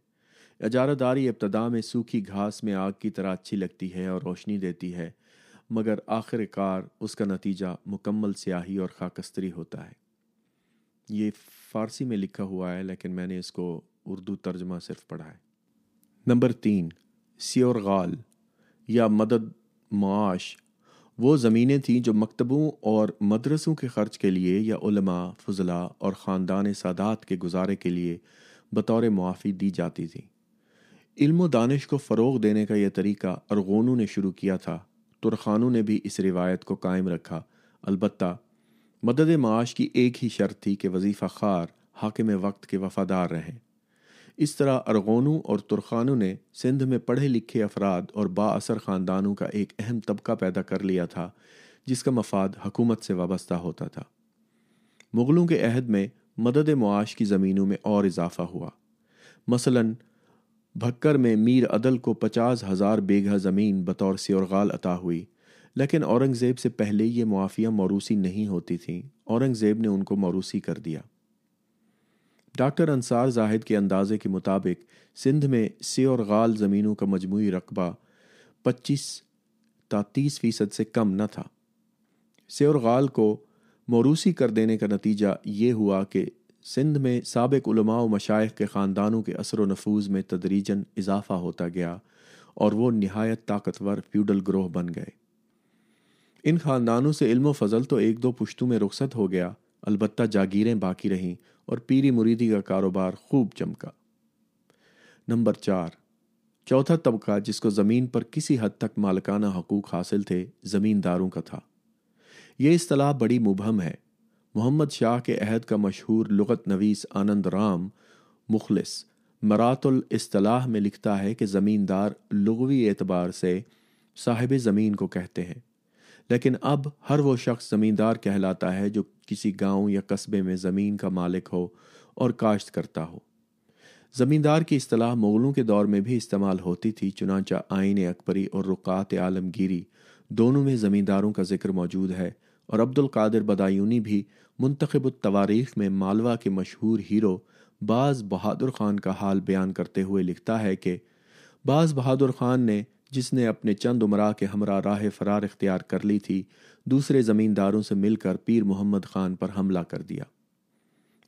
اجارہ داری ابتدا میں سوکھی گھاس میں آگ کی طرح اچھی لگتی ہے اور روشنی دیتی ہے، مگر آخر کار اس کا نتیجہ مکمل سیاہی اور خاکستری ہوتا ہے۔ یہ فارسی میں لکھا ہوا ہے، لیکن میں نے اس کو اردو ترجمہ صرف پڑھا ہے۔ نمبر تین، سیور غال یا مدد معاش۔ وہ زمینیں تھیں جو مکتبوں اور مدرسوں کے خرچ کے لیے یا علماء، فضلاء اور خاندان سادات کے گزارے کے لیے بطور معافی دی جاتی تھیں۔ علم و دانش کو فروغ دینے کا یہ طریقہ ارغونوں نے شروع کیا تھا۔ ترخانوں نے بھی اس روایت کو قائم رکھا۔ البتہ مدد معاش کی ایک ہی شرط تھی کہ وظیفہ خار حاکم وقت کے وفادار رہیں اس طرح ارغونوں اور ترخانوں نے سندھ میں پڑھے لکھے افراد اور با اثر خاندانوں کا ایک اہم طبقہ پیدا کر لیا تھا، جس کا مفاد حکومت سے وابستہ ہوتا تھا۔ مغلوں کے عہد میں مدد معاش کی زمینوں میں اور اضافہ ہوا۔ مثلاً بھکر میں میر عدل کو پچاس ہزار بیگھہ زمین بطور سیورغال عطا ہوئی، لیکن اورنگزیب سے پہلے یہ معافیاں موروثی نہیں ہوتی تھیں، اورنگزیب نے ان کو موروثی کر دیا۔ ڈاکٹر انصار زاہد کے اندازے کے مطابق سندھ میں سی اور غال زمینوں کا مجموعی رقبہ پچیس تا تیس فیصد سے کم نہ تھا۔ سی اور غال کو موروثی کر دینے کا نتیجہ یہ ہوا کہ سندھ میں سابق علماء و مشائق کے خاندانوں کے اثر و نفوذ میں تدریجن اضافہ ہوتا گیا اور وہ نہایت طاقتور فیوڈل گروہ بن گئے۔ ان خاندانوں سے علم و فضل تو ایک دو پشتوں میں رخصت ہو گیا، البتہ جاگیریں باقی رہیں اور پیری مریدی کا کاروبار خوب چمکا۔ نمبر چار، چوتھا طبقہ جس کو زمین پر کسی حد تک مالکانہ حقوق حاصل تھے، زمینداروں کا تھا۔ یہ اصطلاح بڑی مبہم ہے۔ محمد شاہ کے عہد کا مشہور لغت نویس آنند رام مخلص مرات الاصطلاح میں لکھتا ہے کہ زمیندار لغوی اعتبار سے صاحب زمین کو کہتے ہیں۔ لیکن اب ہر وہ شخص زمیندار کہلاتا ہے جو کسی گاؤں یا قصبے میں زمین کا مالک ہو اور کاشت کرتا ہو۔ زمیندار کی اصطلاح مغلوں کے دور میں بھی استعمال ہوتی تھی، چنانچہ آئین اکبری اور رکات عالمگیری دونوں میں زمینداروں کا ذکر موجود ہے اور عبد القادر بدایونی بھی منتخب التواریخ میں مالوا کے مشہور ہیرو باز بہادر خان کا حال بیان کرتے ہوئے لکھتا ہے کہ باز بہادر خان نے جس نے اپنے چند عمرہ کے ہمراہ راہ فرار اختیار کر لی تھی، دوسرے زمینداروں سے مل کر پیر محمد خان پر حملہ کر دیا۔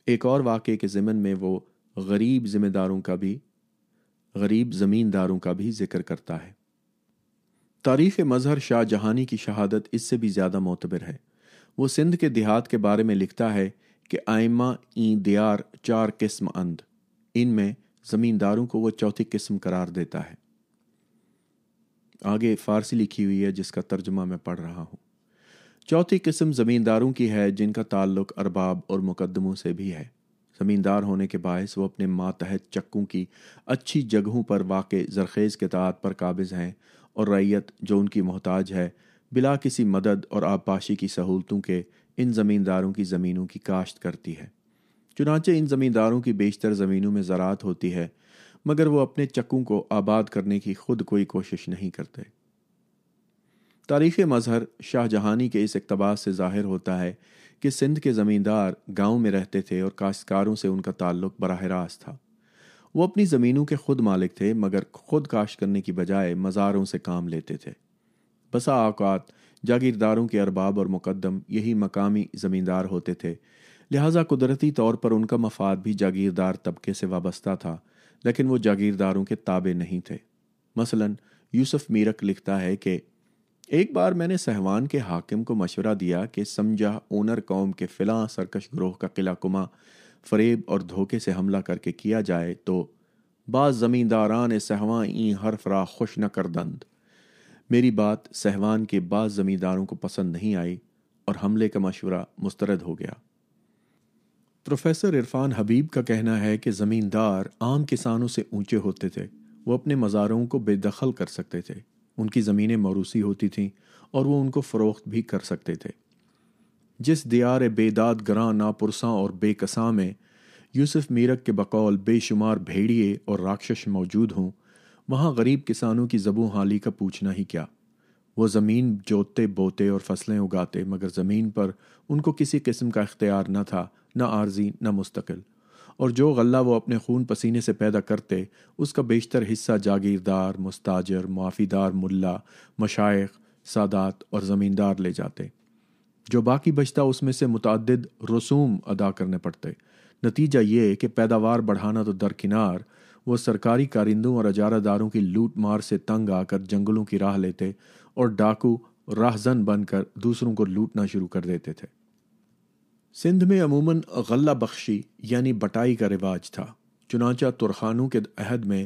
ایک اور واقعے کے ضمن میں وہ غریب ذمہ داروں کا بھی، غریب زمینداروں کا بھی ذکر کرتا ہے۔ تاریخ مظہر شاہ جہانی کی شہادت اس سے بھی زیادہ معتبر ہے۔ وہ سندھ کے دیہات کے بارے میں لکھتا ہے کہ آئمہ این دیار چار قسم اند۔ ان میں زمینداروں کو وہ چوتھی قسم قرار دیتا ہے۔ آگے فارسی لکھی ہوئی ہے جس کا ترجمہ میں پڑھ رہا ہوں۔ چوتھی قسم زمینداروں کی ہے جن کا تعلق ارباب اور مقدموں سے بھی ہے۔ زمیندار ہونے کے باعث وہ اپنے ماتحت چکوں کی اچھی جگہوں پر واقع زرخیز کے تعداد پر قابض ہیں اور ریت جو ان کی محتاج ہے بلا کسی مدد اور آبپاشی کی سہولتوں کے ان زمینداروں کی زمینوں کی کاشت کرتی ہے۔ چنانچہ ان زمینداروں کی بیشتر زمینوں میں زراعت ہوتی ہے، مگر وہ اپنے چکوں کو آباد کرنے کی خود کوئی کوشش نہیں کرتے۔ تاریخ مظہر شاہ جہانی کے اس اقتباس سے ظاہر ہوتا ہے کہ سندھ کے زمیندار گاؤں میں رہتے تھے اور کاشتکاروں سے ان کا تعلق براہ راست تھا۔ وہ اپنی زمینوں کے خود مالک تھے، مگر خود کاشت کرنے کی بجائے مزاروں سے کام لیتے تھے۔ بسا اوقات جاگیرداروں کے ارباب اور مقدم یہی مقامی زمیندار ہوتے تھے۔ لہٰذا قدرتی طور پر ان کا مفاد بھی جاگیردار طبقے سے وابستہ تھا، لیکن وہ جاگیرداروں کے تابع نہیں تھے۔ مثلا، یوسف میرک لکھتا ہے کہ، ایک بار میں نے سہوان کے حاکم کو مشورہ دیا کہ سمجھا اونر قوم کے فلاں سرکش گروہ کا قلعہ کما فریب اور دھوکے سے حملہ کر کے کیا جائے تو بعض زمینداران سہواں این ہر فرا خوش نہ کر دند۔ میری بات سہوان کے بعض زمینداروں کو پسند نہیں آئی اور حملے کا مشورہ مسترد ہو گیا۔ پروفیسر عرفان حبیب کا کہنا ہے کہ زمیندار عام کسانوں سے اونچے ہوتے تھے۔ وہ اپنے مزاروں کو بے دخل کر سکتے تھے۔ ان کی زمینیں موروثی ہوتی تھیں اور وہ ان کو فروخت بھی کر سکتے تھے۔ جس دیار بے داد گراں ناپرساں اور بے کساں میں یوسف میرک کے بقول بے شمار بھیڑیے اور راکشش موجود ہوں وہاں غریب کسانوں کی زبوں حالی کا پوچھنا ہی کیا۔ وہ زمین جوتتے بوتے اور فصلیں اگاتے، مگر زمین پر ان کو کسی قسم کا اختیار نہ تھا، نہ عارضی، نہ مستقل۔ اور جو غلہ وہ اپنے خون پسینے سے پیدا کرتے، اس کا بیشتر حصہ جاگیردار، مستاجر معافی دار ملا، مشائق، سادات اور زمیندار لے جاتے۔ جو باقی بچتا، اس میں سے متعدد رسوم ادا کرنے پڑتے۔ نتیجہ یہ کہ پیداوار بڑھانا تو درکنار وہ سرکاری کارندوں اور اجارہ داروں کی لوٹ مار سے تنگ آ کر جنگلوں کی راہ لیتے اور ڈاکو راہزن بن کر دوسروں کو لوٹنا شروع کر دیتے تھے۔ سندھ میں عموماً غلہ بخشی یعنی بٹائی کا رواج تھا، چنانچہ ترخانوں کے عہد میں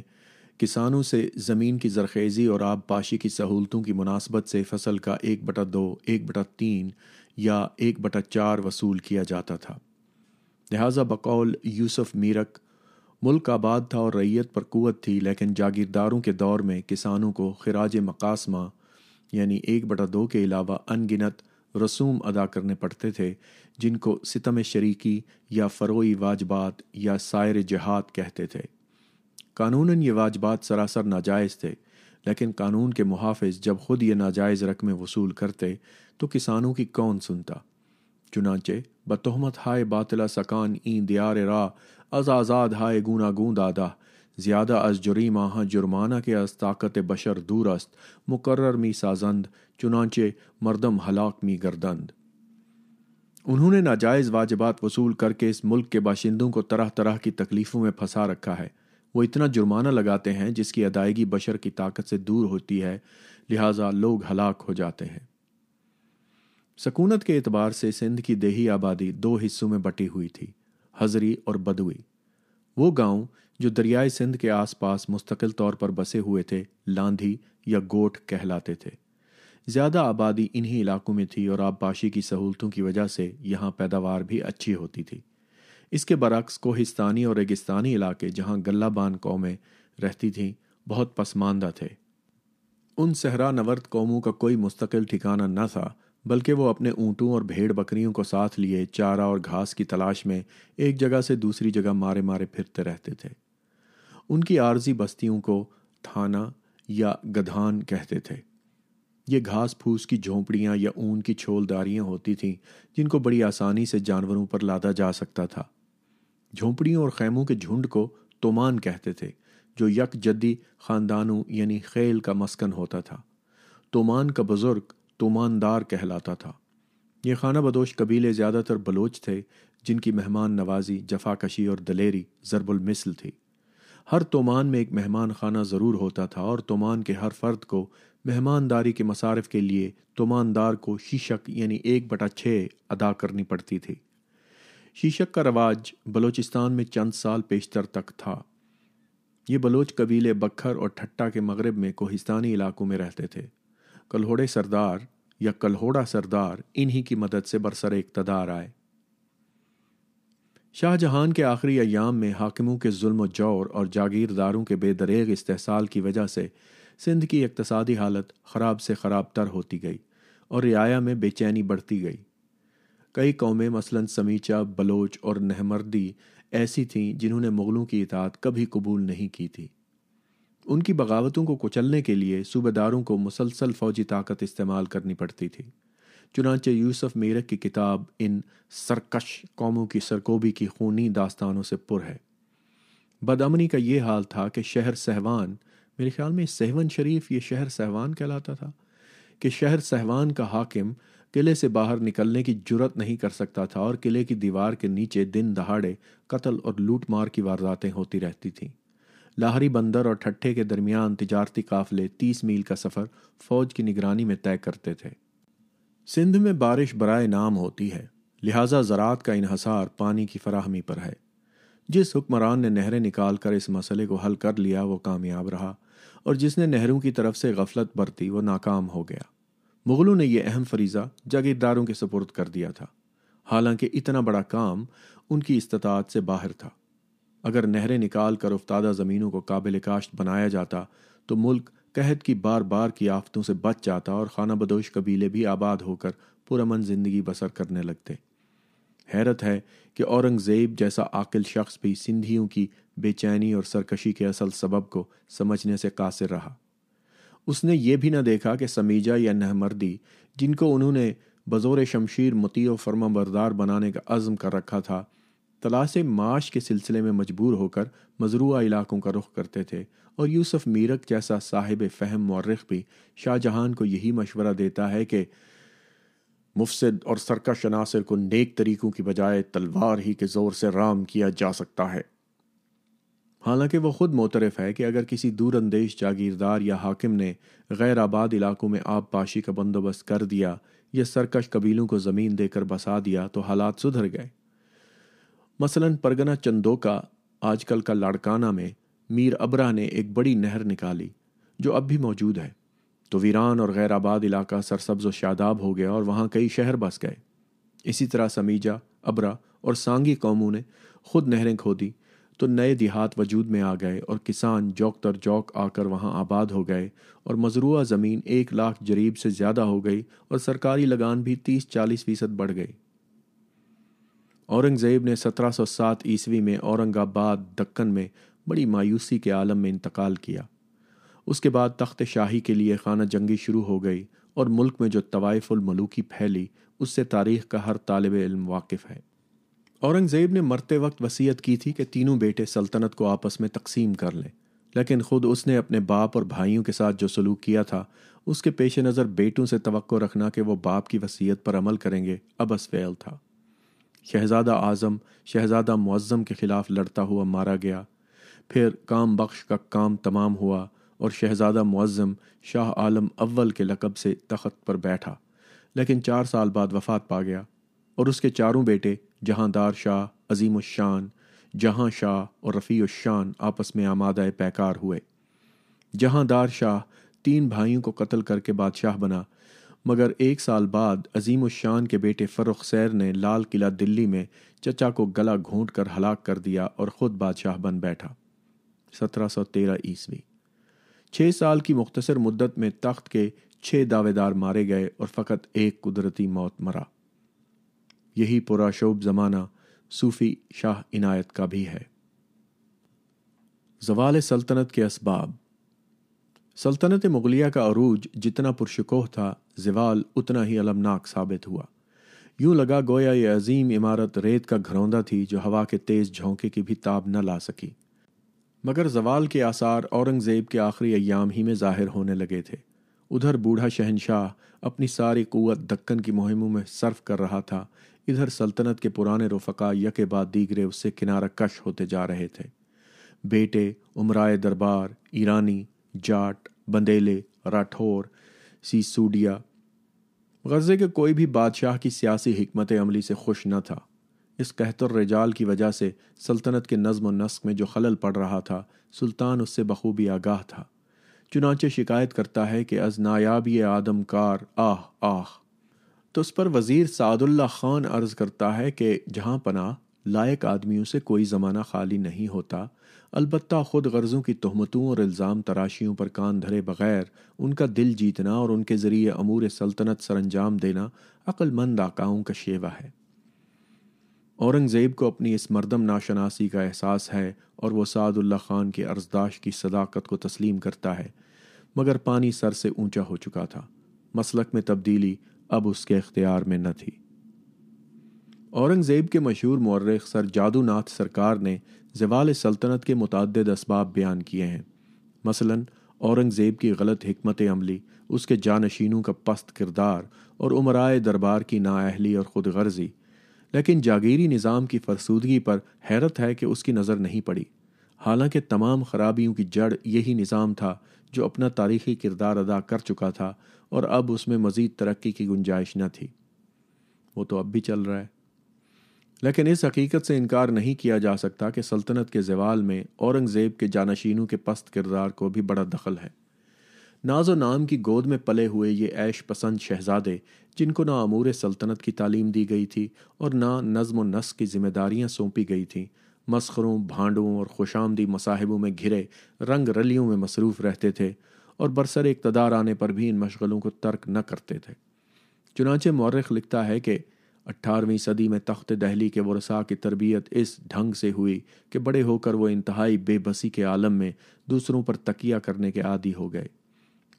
کسانوں سے زمین کی زرخیزی اور آب پاشی کی سہولتوں کی مناسبت سے فصل کا ایک بٹا دو، ایک بٹا تین یا ایک بٹا چار وصول کیا جاتا تھا۔ لہٰذا بقول یوسف میرک ملک آباد تھا اور ریت پر قوت تھی، لیکن جاگیرداروں کے دور میں کسانوں کو خراج مقاسمہ یعنی ایک بٹا دو کے علاوہ ان گنت رسوم ادا کرنے پڑتے تھے، جن کو ستم شریکی یا فروئی واجبات یا سائر جہاد کہتے تھے۔ قانوناً یہ واجبات سراسر ناجائز تھے، لیکن قانون کے محافظ جب خود یہ ناجائز رقمیں وصول کرتے تو کسانوں کی کون سنتا؟ چنانچہ بتہمت ہائے باطلا سکان این دیار را از آزاد ہائے گونا گون دادا، زیادہ از جریمہ ہاں جرمانہ کے از طاقت بشر دور است، مقرر می سازند، چنانچہ مردم ہلاک می گردند۔ انہوں نے ناجائز واجبات وصول کر کے اس ملک کے باشندوں کو طرح طرح کی تکلیفوں میں پھنسا رکھا ہے۔ وہ اتنا جرمانہ لگاتے ہیں جس کی ادائیگی بشر کی طاقت سے دور ہوتی ہے، لہٰذا لوگ ہلاک ہو جاتے ہیں۔ سکونت کے اعتبار سے سندھ کی دیہی آبادی دو حصوں میں بٹی ہوئی تھی۔ حضری اور بدوی۔ وہ گاؤں جو دریائے سندھ کے آس پاس مستقل طور پر بسے ہوئے تھے، لاندھی یا گوٹ کہلاتے تھے۔ زیادہ آبادی انہی علاقوں میں تھی اور آبپاشی کی سہولتوں کی وجہ سے یہاں پیداوار بھی اچھی ہوتی تھی۔ اس کے برعکس کوہستانی اور ریگستانی علاقے جہاں گلہ بان قومیں رہتی تھیں، بہت پسماندہ تھے۔ ان صحرا نورد قوموں کا کوئی مستقل ٹھکانہ نہ تھا بلکہ وہ اپنے اونٹوں اور بھیڑ بکریوں کو ساتھ لیے چارہ اور گھاس کی تلاش میں ایک جگہ سے دوسری جگہ مارے مارے پھرتے رہتے تھے۔ ان کی عارضی بستیوں کو تھانہ یا گدھان کہتے تھے۔ یہ گھاس پھوس کی جھونپڑیاں یا اون کی چھول داریاں ہوتی تھیں جن کو بڑی آسانی سے جانوروں پر لادا جا سکتا تھا۔ جھونپڑیوں اور خیموں کے جھنڈ کو تومان کہتے تھے، جو یک جدی خاندانوں یعنی خیل کا مسکن ہوتا تھا۔ تومان کا بزرگ توماندار کہلاتا تھا۔ یہ خانہ بدوش قبیلے زیادہ تر بلوچ تھے، جن کی مہمان نوازی جفا کشی اور دلیری ضرب المثل تھی۔ ہر تومان میں ایک مہمان خانہ ضرور ہوتا تھا اور تومان کے ہر فرد کو مہمانداری کے مصارف کے لیے توماندار کو شیشک یعنی ایک بٹا چھ ادا کرنی پڑتی تھی۔ شیشک کا رواج بلوچستان میں چند سال پیشتر تک تھا۔ یہ بلوچ قبیلے بکھر اور ٹھٹا کے مغرب میں کوہستانی علاقوں میں رہتے تھے۔ کلہوڑے سردار یا کلہوڑا سردار انہی کی مدد سے برسر اقتدار آئے۔ شاہ جہان کے آخری ایام میں حاکموں کے ظلم و جور اور جاگیرداروں کے بے دریغ استحصال کی وجہ سے سندھ کی اقتصادی حالت خراب سے خراب تر ہوتی گئی اور رعایا میں بے چینی بڑھتی گئی۔ کئی قومیں مثلا سمیچا بلوچ اور نہمردی ایسی تھیں جنہوں نے مغلوں کی اطاعت کبھی قبول نہیں کی تھی۔ ان کی بغاوتوں کو کچلنے کے لیے صوبہ داروں کو مسلسل فوجی طاقت استعمال کرنی پڑتی تھی۔ چنانچہ یوسف میرک کی کتاب ان سرکش قوموں کی سرکوبی کی خونی داستانوں سے پر ہے۔ بدامنی کا یہ حال تھا کہ شہر سہوان، میرے خیال میں سہون شریف یہ شہر سہوان کہلاتا تھا، کہ شہر سہوان کا حاکم قلعے سے باہر نکلنے کی جرت نہیں کر سکتا تھا اور قلعے کی دیوار کے نیچے دن دہاڑے قتل اور لوٹ مار کی وارداتیں ہوتی رہتی تھیں۔ لاہری بندر اور ٹھٹھے کے درمیان تجارتی قافلے تیس میل کا سفر فوج کی نگرانی میں طے کرتے تھے۔ سندھ میں بارش برائے نام ہوتی ہے، لہٰذا زراعت کا انحصار پانی کی فراہمی پر ہے۔ جس حکمران نے نہریں نکال کر اس مسئلے کو حل کر لیا، وہ کامیاب رہا اور جس نے نہروں کی طرف سے غفلت برتی، وہ ناکام ہو گیا۔ مغلوں نے یہ اہم فریضہ جاگیرداروں کے سپرد کر دیا تھا۔ حالانکہ اتنا بڑا کام ان کی استطاعت سے باہر تھا۔ اگر نہریں نکال کر افتادہ زمینوں کو قابل کاشت بنایا جاتا، تو ملک قحط کی بار بار کی آفتوں سے بچ جاتا اور خانہ بدوش قبیلے بھی آباد ہو کر پرامن زندگی بسر کرنے لگتے۔ حیرت ہے کہ اورنگ زیب جیسا عاقل شخص بھی سندھیوں کی بے چینی اور سرکشی کے اصل سبب کو سمجھنے سے قاصر رہا۔ اس نے یہ بھی نہ دیکھا کہ سمیجا یا نہمردی، جن کو انہوں نے بزور شمشیر متی و فرما بردار بنانے کا عزم کر رکھا تھا تلاش معاش کے سلسلے میں مجبور ہو کر مضروعہ علاقوں کا رخ کرتے تھے اور یوسف میرک جیسا صاحب فہم مورخ بھی شاہ جہان کو یہی مشورہ دیتا ہے کہ مفسد اور سرکش عناصر کو نیک طریقوں کی بجائے تلوار ہی کے زور سے رام کیا جا سکتا ہے۔ حالانکہ وہ خود موترف ہے کہ اگر کسی دور اندیش جاگیردار یا حاکم نے غیر آباد علاقوں میں آب پاشی کا بندوبست کر دیا یا سرکش قبیلوں کو زمین دے کر بسا دیا تو حالات سدھر گئے۔ مثلا پرگنا چندو کا آج کل کا لاڑکانہ میں میر ابرا نے ایک بڑی نہر نکالی جو اب بھی موجود ہے۔ تو ویران اور غیر آباد علاقہ سرسبز و شاداب ہو گیا اور وہاں کئی شہر بس گئے۔ اسی طرح سمیجا، ابرا اور سانگی قوموں نے خود نہریں کھو دی تو نئے دیہات وجود میں آ گئے اور کسان جوک تر جوک آ کر وہاں آباد ہو گئے اور مضروعہ زمین ایک لاکھ جریب سے زیادہ ہو گئی اور سرکاری لگان بھی تیس چالیس فیصد بڑھ گئی۔ اورنگ زیب نے سترہ سو سات عیسوی میں اورنگ آباد دکن میں بڑی مایوسی کے عالم میں انتقال کیا۔ اس کے بعد تخت شاہی کے لیے خانہ جنگی شروع ہو گئی اور ملک میں جو طوائف الملوکی پھیلی، اس سے تاریخ کا ہر طالب علم واقف ہے۔ اورنگ زیب نے مرتے وقت وصیت کی تھی کہ تینوں بیٹے سلطنت کو آپس میں تقسیم کر لیں، لیکن خود اس نے اپنے باپ اور بھائیوں کے ساتھ جو سلوک کیا تھا، اس کے پیش نظر بیٹوں سے توقع رکھنا کہ وہ باپ کی وصیت پر عمل کریں گے، ابس فعل تھا۔ شہزادہ اعظم، شہزادہ معظم کے خلاف لڑتا ہوا مارا گیا۔ پھر کام بخش کا کام تمام ہوا اور شہزادہ معظم شاہ عالم اول کے لقب سے تخت پر بیٹھا، لیکن چار سال بعد وفات پا گیا اور اس کے چاروں بیٹے جہاں دار شاہ، عظیم الشان، جہاں شاہ اور رفیع الشان آپس میں آمادہ پیکار ہوئے۔ جہاں دار شاہ تین بھائیوں کو قتل کر کے بادشاہ بنا مگر ایک سال بعد عظیم الشان کے بیٹے فرخ سیر نے لال قلعہ دلی میں چچا کو گلا گھونٹ کر ہلاک کر دیا اور خود بادشاہ بن بیٹھا۔ سترہ سو تیرہ عیسوی۔ چھ سال کی مختصر مدت میں تخت کے چھ دعوے دار مارے گئے اور فقط ایک قدرتی موت مرا۔ یہی پورا شعب زمانہ صوفی شاہ عنایت کا بھی ہے۔ زوال سلطنت کے اسباب۔ سلطنت مغلیہ کا عروج جتنا پرشکوہ تھا، زوال اتنا ہی علمناک ثابت ہوا۔ یوں لگا گویا یہ عظیم عمارت ریت کا گھروندہ تھی جو ہوا کے تیز جھونکے کی بھی تاب نہ لا سکی۔ مگر زوال کے آثار اورنگ زیب کے آخری ایام ہی میں ظاہر ہونے لگے تھے۔ ادھر بوڑھا شہنشاہ اپنی ساری قوت دکن کی مہموں میں صرف کر رہا تھا، ادھر سلطنت کے پرانے رفقا یکے بعد دیگرے اس سے کنارہ کش ہوتے جا رہے تھے۔ بیٹے، عمرائے دربار، ایرانی جاٹ، بندیلے، راٹھور، سیسوڈیا۔ غزے کے کوئی بھی بادشاہ کی سیاسی حکمت عملی سے خوش نہ تھا۔ اس قحط الرجال کی وجہ سے سلطنت کے نظم و نسق میں جو خلل پڑ رہا تھا، سلطان اس سے بخوبی آگاہ تھا۔ چنانچہ شکایت کرتا ہے کہ از نایابی آدم کار، آہ آہ تو اس پر وزیر سعد اللہ خان عرض کرتا ہے کہ جہاں پناہ لائق آدمیوں سے کوئی زمانہ خالی نہیں ہوتا۔ البتہ خود غرضوں کی تہمتوں اور الزام تراشیوں پر کان دھرے بغیر ان کا دل جیتنا اور ان کے ذریعے امور سلطنت سر انجام دینا عقل مند آکاؤں کا شیوا ہے۔ اورنگزیب کو اپنی اس مردم ناشناسی کا احساس ہے اور وہ سعد اللہ خان کے ارزداش کی صداقت کو تسلیم کرتا ہے، مگر پانی سر سے اونچا ہو چکا تھا۔ مسلک میں تبدیلی اب اس کے اختیار میں نہ تھی۔ اورنگزیب کے مشہور مورخ سر جادو ناتھ سرکار نے زوال سلطنت کے متعدد اسباب بیان کیے ہیں۔ مثلا، اورنگزیب کی غلط حکمت عملی، اس کے جانشینوں کا پست کردار اور عمرائے دربار کی نااہلی اور خود غرضی۔ لیکن جاگیری نظام کی فرسودگی پر حیرت ہے کہ اس کی نظر نہیں پڑی۔ حالانکہ تمام خرابیوں کی جڑ یہی نظام تھا جو اپنا تاریخی کردار ادا کر چکا تھا اور اب اس میں مزید ترقی کی گنجائش نہ تھی۔ وہ تو اب بھی چل رہا ہے۔ لیکن اس حقیقت سے انکار نہیں کیا جا سکتا کہ سلطنت کے زوال میں اورنگزیب کے جانشینوں کے پست کردار کو بھی بڑا دخل ہے۔ ناز و نام کی گود میں پلے ہوئے یہ عیش پسند شہزادے، جن کو نہ امور سلطنت کی تعلیم دی گئی تھی اور نہ نظم و نسق کی ذمہ داریاں سونپی گئی تھیں۔ مسخروں، بھانڈوں اور خوش آمدی مصاحبوں میں گھرے رنگ رلیوں میں مصروف رہتے تھے اور برسر اقتدار آنے پر بھی ان مشغلوں کو ترک نہ کرتے تھے۔ چنانچہ مورخ لکھتا ہے کہ اٹھارہویں صدی میں تخت دہلی کے ورثاء کی تربیت اس ڈھنگ سے ہوئی کہ بڑے ہو کر وہ انتہائی بے بسی کے عالم میں دوسروں پر تکیہ کرنے کے عادی ہو گئے۔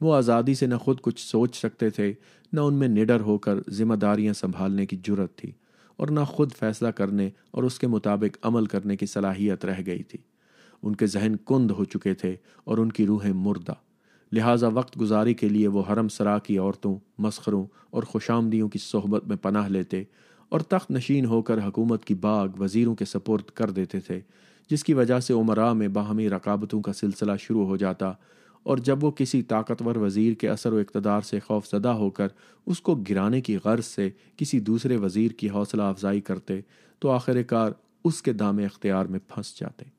وہ آزادی سے نہ خود کچھ سوچ سکتے تھے، نہ ان میں نڈر ہو کر ذمہ داریاں سنبھالنے کی جرت تھی اور نہ خود فیصلہ کرنے اور اس کے مطابق عمل کرنے کی صلاحیت رہ گئی تھی۔ ان کے ذہن کند ہو چکے تھے اور ان کی روحیں مردہ۔ لہٰذا وقت گزاری کے لیے وہ حرم سرا کی عورتوں، مسخروں اور خوش آمدیوں کی صحبت میں پناہ لیتے اور تخت نشین ہو کر حکومت کی باغ وزیروں کے سپرد کر دیتے تھے، جس کی وجہ سے عمرہ میں باہمی رقابتوں کا سلسلہ شروع ہو جاتا اور جب وہ کسی طاقتور وزیر کے اثر و اقتدار سے خوف زدہ ہو کر اس کو گرانے کی غرض سے کسی دوسرے وزیر کی حوصلہ افزائی کرتے تو آخر کار اس کے دام اختیار میں پھنس جاتے۔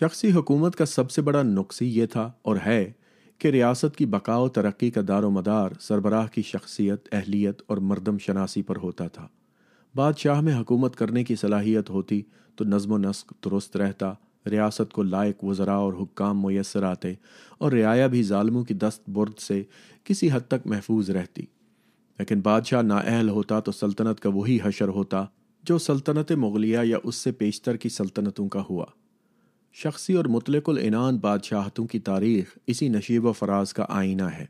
شخصی حکومت کا سب سے بڑا نقصی یہ تھا اور ہے کہ ریاست کی بقا و ترقی کا دار و مدار سربراہ کی شخصیت، اہلیت اور مردم شناسی پر ہوتا تھا۔ بادشاہ میں حکومت کرنے کی صلاحیت ہوتی تو نظم و نسق درست رہتا، ریاست کو لائق وزراء اور حکام میسر آتے اور رعایا بھی ظالموں کی دست برد سے کسی حد تک محفوظ رہتی۔ لیکن بادشاہ نااہل ہوتا تو سلطنت کا وہی حشر ہوتا جو سلطنت مغلیہ یا اس سے پیشتر کی سلطنتوں کا ہوا۔ شخصی اور مطلق العنان بادشاہتوں کی تاریخ اسی نشیب و فراز کا آئینہ ہے۔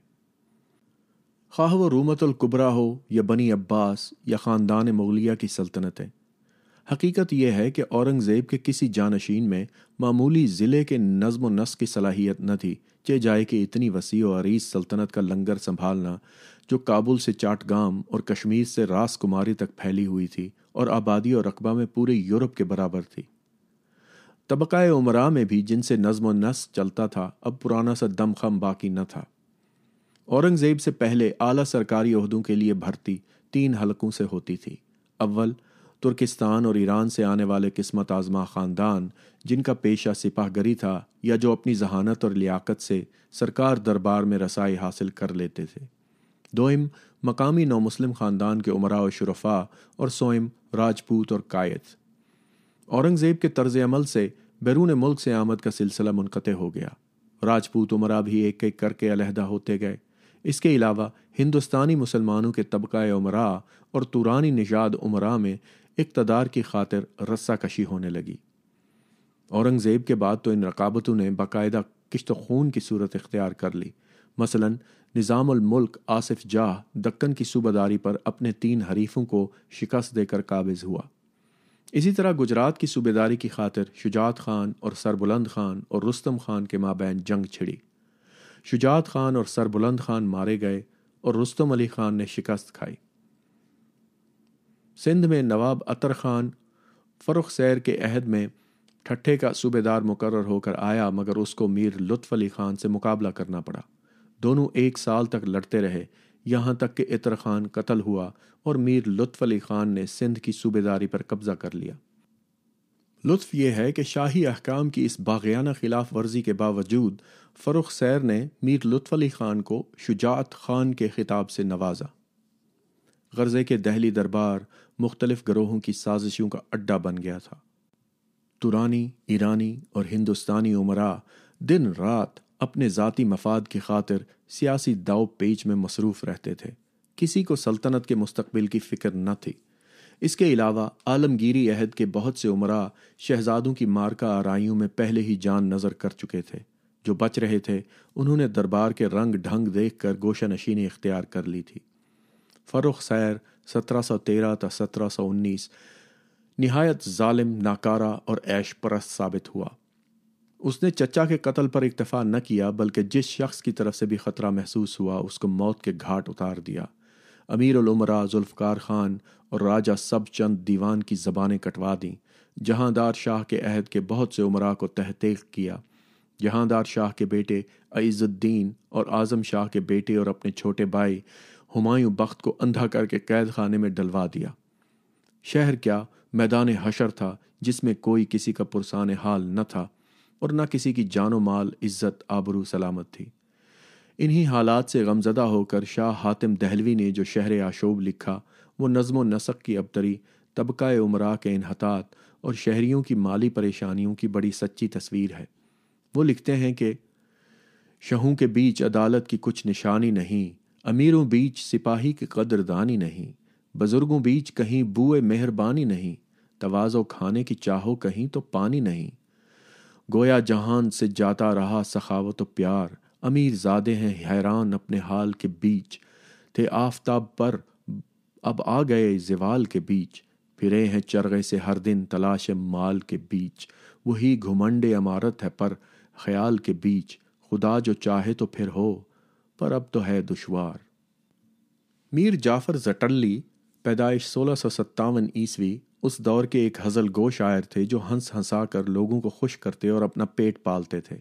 خواہ و رومت القبرا ہو یا بنی عباس یا خاندان مغلیہ کی سلطنتیں۔ حقیقت یہ ہے کہ اورنگزیب کے کسی جانشین میں معمولی ضلع کے نظم و نسق کی صلاحیت نہ تھی چہ جائے کہ اتنی وسیع و عریض سلطنت کا لنگر سنبھالنا، جو کابل سے چاٹ گام اور کشمیر سے راس کماری تک پھیلی ہوئی تھی اور آبادی اور رقبہ میں پورے یورپ کے برابر تھی۔ طبقۂ عمرہ میں بھی جن سے نظم و نسق چلتا تھا، اب پرانا سا دم خم باقی نہ تھا۔ اورنگزیب سے پہلے اعلیٰ سرکاری عہدوں کے لیے بھرتی تین حلقوں سے ہوتی تھی۔ اول، ترکستان اور ایران سے آنے والے قسمت آزما خاندان، جن کا پیشہ سپاہ گری تھا یا جو اپنی ذہانت اور لیاقت سے سرکار دربار میں رسائی حاصل کر لیتے تھے۔ دوئم مقامی نو مسلم خاندان کے عمرہ و شرفا اور سوئم، راجپوت اور قائد۔ اورنگزیب کے طرز عمل سے بیرون ملک سے آمد کا سلسلہ منقطع ہو گیا۔ راجپوت عمرہ بھی ایک ایک کر کے علیحدہ ہوتے گئے۔ اس کے علاوہ ہندوستانی مسلمانوں کے طبقۂ عمرہ اور تورانی نژاد عمرہ میں اقتدار کی خاطر رسہ کشی ہونے لگی۔ اورنگزیب کے بعد تو ان رقابتوں نے باقاعدہ کشت خون کی صورت اختیار کر لی۔ مثلا نظام الملک آصف جاہ دکن کی صوبہ داری پر اپنے تین حریفوں کو شکست دے کر قابض ہوا۔ اسی طرح گجرات کی صوبے داری کی خاطر شجاعت خان اور سربلند خان اور رستم خان کے مابین جنگ چھڑی۔ شجاعت خان اور سربلند خان مارے گئے اور رستم علی خان نے شکست کھائی۔ سندھ میں نواب اطر خان فرخ سیر کے عہد میں ٹھٹھے کا صوبے دار مقرر ہو کر آیا، مگر اس کو میر لطف علی خان سے مقابلہ کرنا پڑا۔ دونوں ایک سال تک لڑتے رہے۔ یہاں تک کہ عطر خان قتل ہوا اور میر لطف علی خان نے سندھ کی صوبے داری پر قبضہ کر لیا۔ لطف یہ ہے کہ شاہی احکام کی اس باغیانہ خلاف ورزی کے باوجود فرخ سیر نے میر لطف علی خان کو شجاعت خان کے خطاب سے نوازا۔ غرضے کے دہلی دربار مختلف گروہوں کی سازشوں کا اڈا بن گیا تھا۔ تورانی، ایرانی اور ہندوستانی عمرہ دن رات اپنے ذاتی مفاد کی خاطر سیاسی داؤ پیچ میں مصروف رہتے تھے۔ کسی کو سلطنت کے مستقبل کی فکر نہ تھی۔ اس کے علاوہ، عالمگیری عہد کے بہت سے عمرہ شہزادوں کی مارکا آرائیوں میں پہلے ہی جان نظر کر چکے تھے۔ جو بچ رہے تھے، انہوں نے دربار کے رنگ ڈھنگ دیکھ کر گوشہ نشینی اختیار کر لی تھی۔ فروخ سیر سترہ سو تیرہ تا سترہ سو انیس، نہایت ظالم، ناکارہ اور عیش پرست ثابت ہوا۔ اس نے چچا کے قتل پر اکتفا نہ کیا، بلکہ جس شخص کی طرف سے بھی خطرہ محسوس ہوا، اس کو موت کے گھاٹ اتار دیا۔ امیر العمرا ذوالفقار خان اور راجہ سب چند دیوان کی زبانیں کٹوا دیں۔ جہاندار شاہ کے عہد کے بہت سے عمرا کو تحقیق کیا۔ جہاندار شاہ کے بیٹے عز الدین اور اعظم شاہ کے بیٹے اور اپنے چھوٹے بھائی ہمایوں بخت کو اندھا کر کے قید خانے میں ڈلوا دیا۔ شہر کیا میدان حشر تھا، جس میں کوئی کسی کا پرسان حال نہ تھا۔ اور نہ کسی کی جان و مال، عزت، آبرو، سلامت تھی۔ انہی حالات سے غمزدہ ہو کر شاہ حاتم دہلوی نے جو شہر آشوب لکھا، وہ نظم و نسق کی ابتری، طبقہ عمرا کے انحطاط اور شہریوں کی مالی پریشانیوں کی بڑی سچی تصویر ہے۔ وہ لکھتے ہیں کہ شہوں کے بیچ عدالت کی کچھ نشانی نہیں، امیروں بیچ سپاہی کی قدردانی نہیں، بزرگوں بیچ کہیں بوئے مہربانی نہیں توازو کھانے کی چاہو کہیں تو پانی نہیں۔ گویا جہان سے جاتا رہا سخاوت و پیار۔ امیر زادے ہیں، حیران اپنے حال کے بیچ۔ تھے آفتاب پر، اب آ گئے زوال کے بیچ۔ پھرے ہیں چرغے سے ہر دن تلاش مال کے بیچ۔ وہی گھمنڈے عمارت ہے پر خیال کے بیچ۔ خدا جو چاہے تو پھر ہو، پر اب تو ہے دشوار۔ میر جعفر زٹلی، پیدائش سولہ سو ستاون عیسوی اس دور کے ایک حزل گو شاعر تھے جو ہنس ہنسا کر لوگوں کو خوش کرتے اور اپنا پیٹ پالتے تھے۔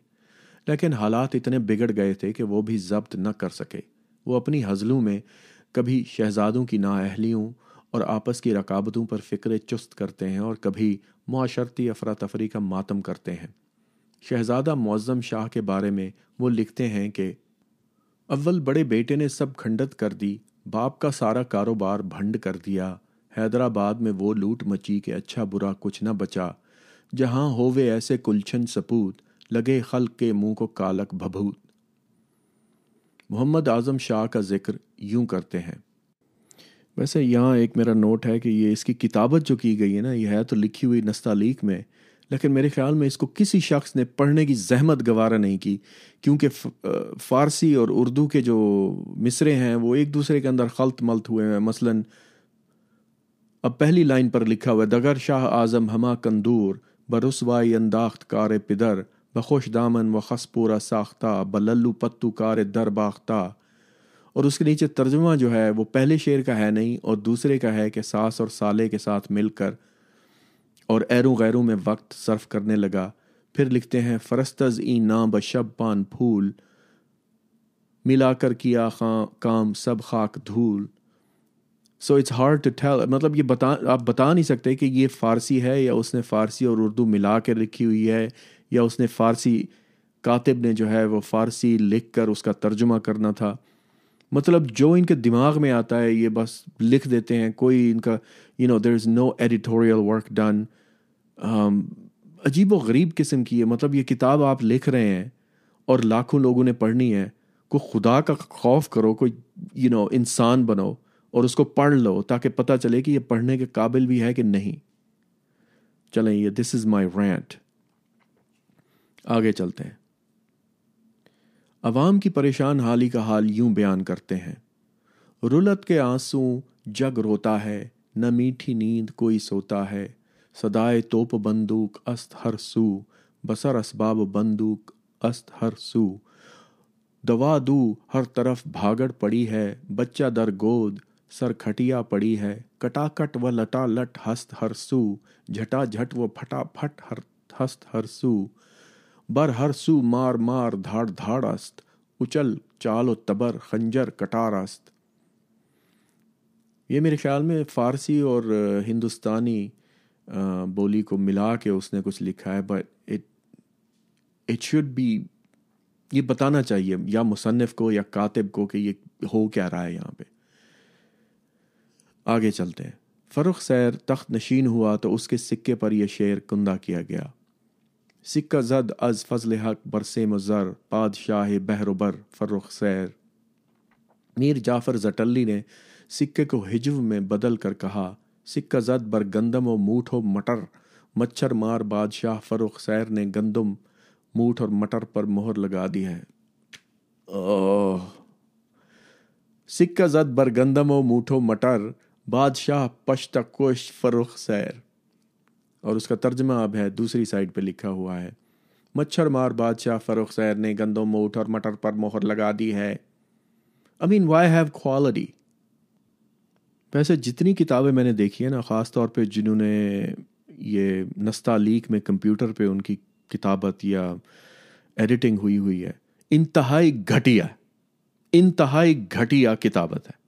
لیکن حالات اتنے بگڑ گئے تھے کہ وہ بھی ضبط نہ کر سکے۔ وہ اپنی حزلوں میں کبھی شہزادوں کی نااہلیوں اور آپس کی رکابتوں پر فکر چست کرتے ہیں اور کبھی معاشرتی افراتفری کا ماتم کرتے ہیں۔ شہزادہ معظم شاہ کے بارے میں وہ لکھتے ہیں کہ اول بڑے بیٹے نے سب کھنڈت کر دی، باپ کا سارا کاروبار بھنڈ کر دیا حیدرآباد میں وہ لوٹ مچی کہ اچھا برا کچھ نہ بچا۔ جہاں ہووے ایسے کلچھن سپوت، لگے خلق کے منہ کو کالک بھبوت محمد اعظم شاہ کا ذکر یوں کرتے ہیں۔ ویسے یہاں ایک میرا نوٹ ہے کہ یہ اس کی کتابت جو کی گئی ہے نا، یہ ہے تو لکھی ہوئی نستعلیق میں۔ لیکن میرے خیال میں اس کو کسی شخص نے پڑھنے کی زحمت گوارا نہیں کی، کیونکہ فارسی اور اردو کے جو مصرے ہیں، وہ ایک دوسرے کے اندر خلط ملت ہوئے ہیں۔ مثلاً اب پہلی لائن پر لکھا ہوا دگر شاہ اعظم ہما کندور، برسوائی انداخت کار پدر، بخوش دامن و خس پورا ساختہ، بللو پتو کار در باختہ۔ اور اس کے نیچے ترجمہ جو ہے، وہ پہلے شعر کا ہے نہیں، اور دوسرے کا ہے کہ ساس اور سالے کے ساتھ مل کر اور ایروں غیروں میں وقت صرف کرنے لگا۔ پھر لکھتے ہیں، فرستز ای نام بشب پان پھول، ملا کر کیا خاں، کام سب خاک دھول۔ So it's hard to tell مطلب یہ بتا آپ بتا نہیں سکتے کہ یہ فارسی ہے یا اس نے فارسی اور اردو ملا کے لکھی ہوئی ہے یا اس نے فارسی کاتب نے جو ہے وہ فارسی لکھ کر اس کا ترجمہ کرنا تھا۔ مطلب جو ان کے دماغ میں آتا ہے، یہ بس لکھ دیتے ہیں۔ کوئی ان کا you know there is no editorial work done عجیب و غریب قسم کی ہے۔ مطلب یہ کتاب آپ لکھ رہے ہیں اور لاکھوں لوگوں نے پڑھنی ہے۔ کوئی خدا کا خوف کرو، کوئی یو نو انسان بنو۔ اور اس کو پڑھ لو تاکہ پتہ چلے کہ یہ پڑھنے کے قابل بھی ہے کہ نہیں۔ چلیں یہ دس از مائی رینٹ آگے چلتے ہیں۔ عوام کی پریشان حالی کا حال یوں بیان کرتے ہیں۔ رلت کے آنسو جگ روتا ہے، نہ میٹھی نیند کوئی سوتا ہے۔ سدائے توپ بندوق است ہر سو بسر اسباب بندوق است ہر سو۔ دوا دو ہر طرف بھاگڑ پڑی ہے، بچہ در گود سر کھٹیا پڑی ہے کٹا کٹ و لٹا لٹ ہست ہر سو، جھٹا جھٹ و پھٹا پھٹ ہر ہست ہر سو۔ بر ہر سو مار مار دھاڑ دھاڑ است، اچل چال و تبر خنجر کٹار است۔ یہ میرے خیال میں فارسی اور ہندوستانی بولی کو ملا کے اس نے کچھ لکھا ہے but it it should be یہ بتانا چاہیے، یا مصنف کو یا کاتب کو کہ یہ ہو کیا رہا ہے یہاں پہ۔ آگے چلتے ہیں۔ فرخ سیر تخت نشین ہوا تو اس کے سکے پر یہ شعر کندہ کیا گیا۔ سکہ زد از فضل حق برسے مزر پادشاہ بہر بر فرخ سیر۔ میر جعفر زٹلی نے سکے کو ہجو میں بدل کر کہا، سکہ زد بر گندم و موٹ و مٹر۔ مچھر مار بادشاہ فروخ سیر نے گندم، موٹ اور مٹر پر مہر لگا دی ہے۔ سکہ زد بر گندم و موٹھو مٹر بادشاہ پشت کوش فروخ سیر۔ اور اس کا ترجمہ اب ہے دوسری سائڈ پہ لکھا ہوا ہے۔ مچھر مار بادشاہ فروخ سیر نے گندم موٹ اور مٹر پر مہر لگا دی ہے۔ I mean why have quality ویسے جتنی کتابیں میں نے دیکھی ہیں نا، خاص طور پہ جنہوں نے یہ نستعلیق میں کمپیوٹر پہ ان کی کتابت یا ایڈیٹنگ ہوئی ہوئی ہے، انتہائی گھٹیا انتہائی گھٹیا کتابت ہے۔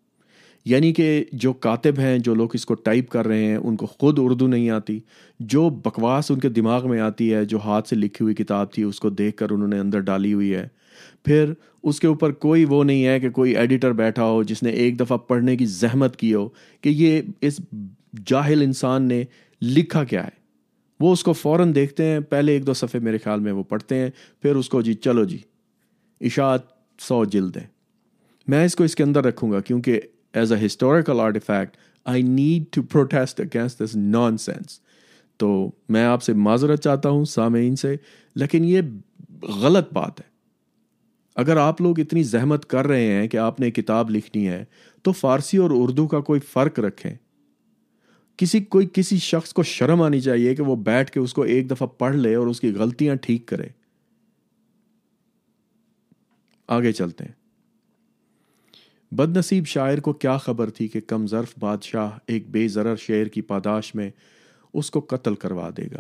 یعنی کہ جو کاتب ہیں، جو لوگ اس کو ٹائپ کر رہے ہیں، ان کو خود اردو نہیں آتی۔ جو بکواس ان کے دماغ میں آتی ہے، جو ہاتھ سے لکھی ہوئی کتاب تھی، اس کو دیکھ کر انہوں نے اندر ڈالی ہوئی ہے۔ پھر اس کے اوپر کوئی وہ نہیں ہے کہ کوئی ایڈیٹر بیٹھا ہو جس نے ایک دفعہ پڑھنے کی زحمت کی ہو کہ یہ اس جاہل انسان نے لکھا کیا ہے۔ وہ اس کو فوراً دیکھتے ہیں۔ پہلے ایک دو صفحے میرے خیال میں وہ پڑھتے ہیں۔ پھر اس کو جی چلو جی اشاعت سو جلد ہے۔ میں اس کو اس کے اندر رکھوں گا کیونکہ as a historical artefact I need to protest against this nonsense تو میں آپ سے معذرت چاہتا ہوں سامعین سے، لیکن یہ غلط بات ہے۔ اگر آپ لوگ اتنی زحمت کر رہے ہیں کہ آپ نے کتاب لکھنی ہے، تو فارسی اور اردو کا کوئی فرق رکھیں۔ کسی، کوئی کسی شخص کو شرم آنی چاہیے کہ وہ بیٹھ کے اس کو ایک دفعہ پڑھ لے اور اس کی غلطیاں ٹھیک کرے۔ آگے چلتے ہیں۔ بد نصیب شاعر کو کیا خبر تھی کہ کم ظرف بادشاہ ایک بے ضرر شعر کی پاداش میں اس کو قتل کروا دے گا؟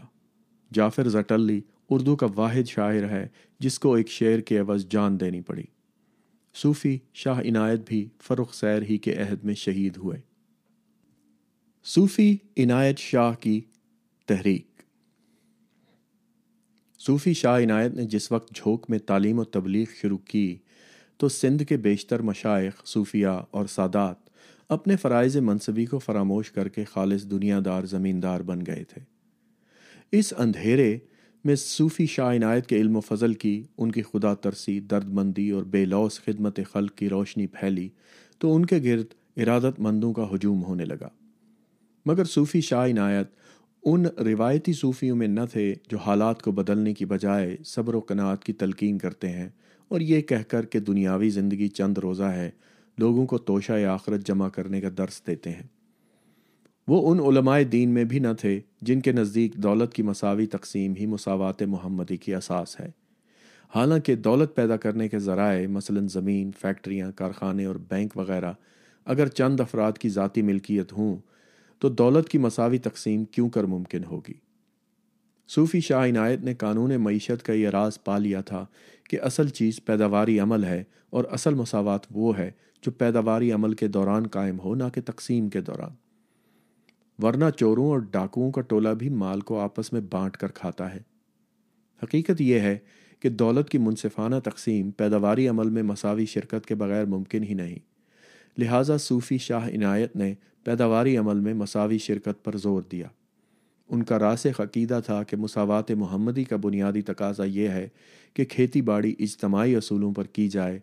جعفر زٹلی اردو کا واحد شاعر ہے جس کو ایک شعر کے عوض جان دینی پڑی۔ صوفی شاہ عنایت بھی فرخ سیر ہی کے عہد میں شہید ہوئے۔ صوفی عنایت شاہ کی تحریک۔ صوفی شاہ عنایت نے جس وقت جھوک میں تعلیم و تبلیغ شروع کی تو سندھ کے بیشتر مشائق صوفیہ اور سادات اپنے فرائض منصبی کو فراموش کر کے خالص دنیا دار زمیندار بن گئے تھے۔ اس اندھیرے میں صوفی شاہ عنایت کے علم و فضل کی، ان کی خدا ترسی درد مندی اور بے لوس خدمت خلق کی روشنی پھیلی تو ان کے گرد ارادت مندوں کا ہجوم ہونے لگا۔ مگر صوفی شاہ عنایت ان روایتی صوفیوں میں نہ تھے جو حالات کو بدلنے کی بجائے صبر و قناعت کی تلقین کرتے ہیں اور یہ کہہ کر کہ دنیاوی زندگی چند روزہ ہے، لوگوں کو توشہ آخرت جمع کرنے کا درس دیتے ہیں۔ وہ ان علماء دین میں بھی نہ تھے جن کے نزدیک دولت کی مساوی تقسیم ہی مساوات محمدی کی اساس ہے۔ حالانکہ دولت پیدا کرنے کے ذرائع، مثلا زمین، فیکٹریاں، کارخانے اور بینک وغیرہ، اگر چند افراد کی ذاتی ملکیت ہوں تو دولت کی مساوی تقسیم کیوں کر ممکن ہوگی؟ صوفی شاہ عنایت نے قانون معیشت کا یہ راز پا لیا تھا کہ اصل چیز پیداواری عمل ہے اور اصل مساوات وہ ہے جو پیداواری عمل کے دوران قائم ہو، نہ کہ تقسیم کے دوران۔ ورنہ چوروں اور ڈاکوؤں کا ٹولہ بھی مال کو آپس میں بانٹ کر کھاتا ہے۔ حقیقت یہ ہے کہ دولت کی منصفانہ تقسیم پیداواری عمل میں مساوی شرکت کے بغیر ممکن ہی نہیں۔ لہٰذا صوفی شاہ عنایت نے پیداواری عمل میں مساوی شرکت پر زور دیا۔ ان کا راسخ عقیدہ تھا کہ مساوات محمدی کا بنیادی تقاضا یہ ہے کہ کھیتی باڑی اجتماعی اصولوں پر کی جائے۔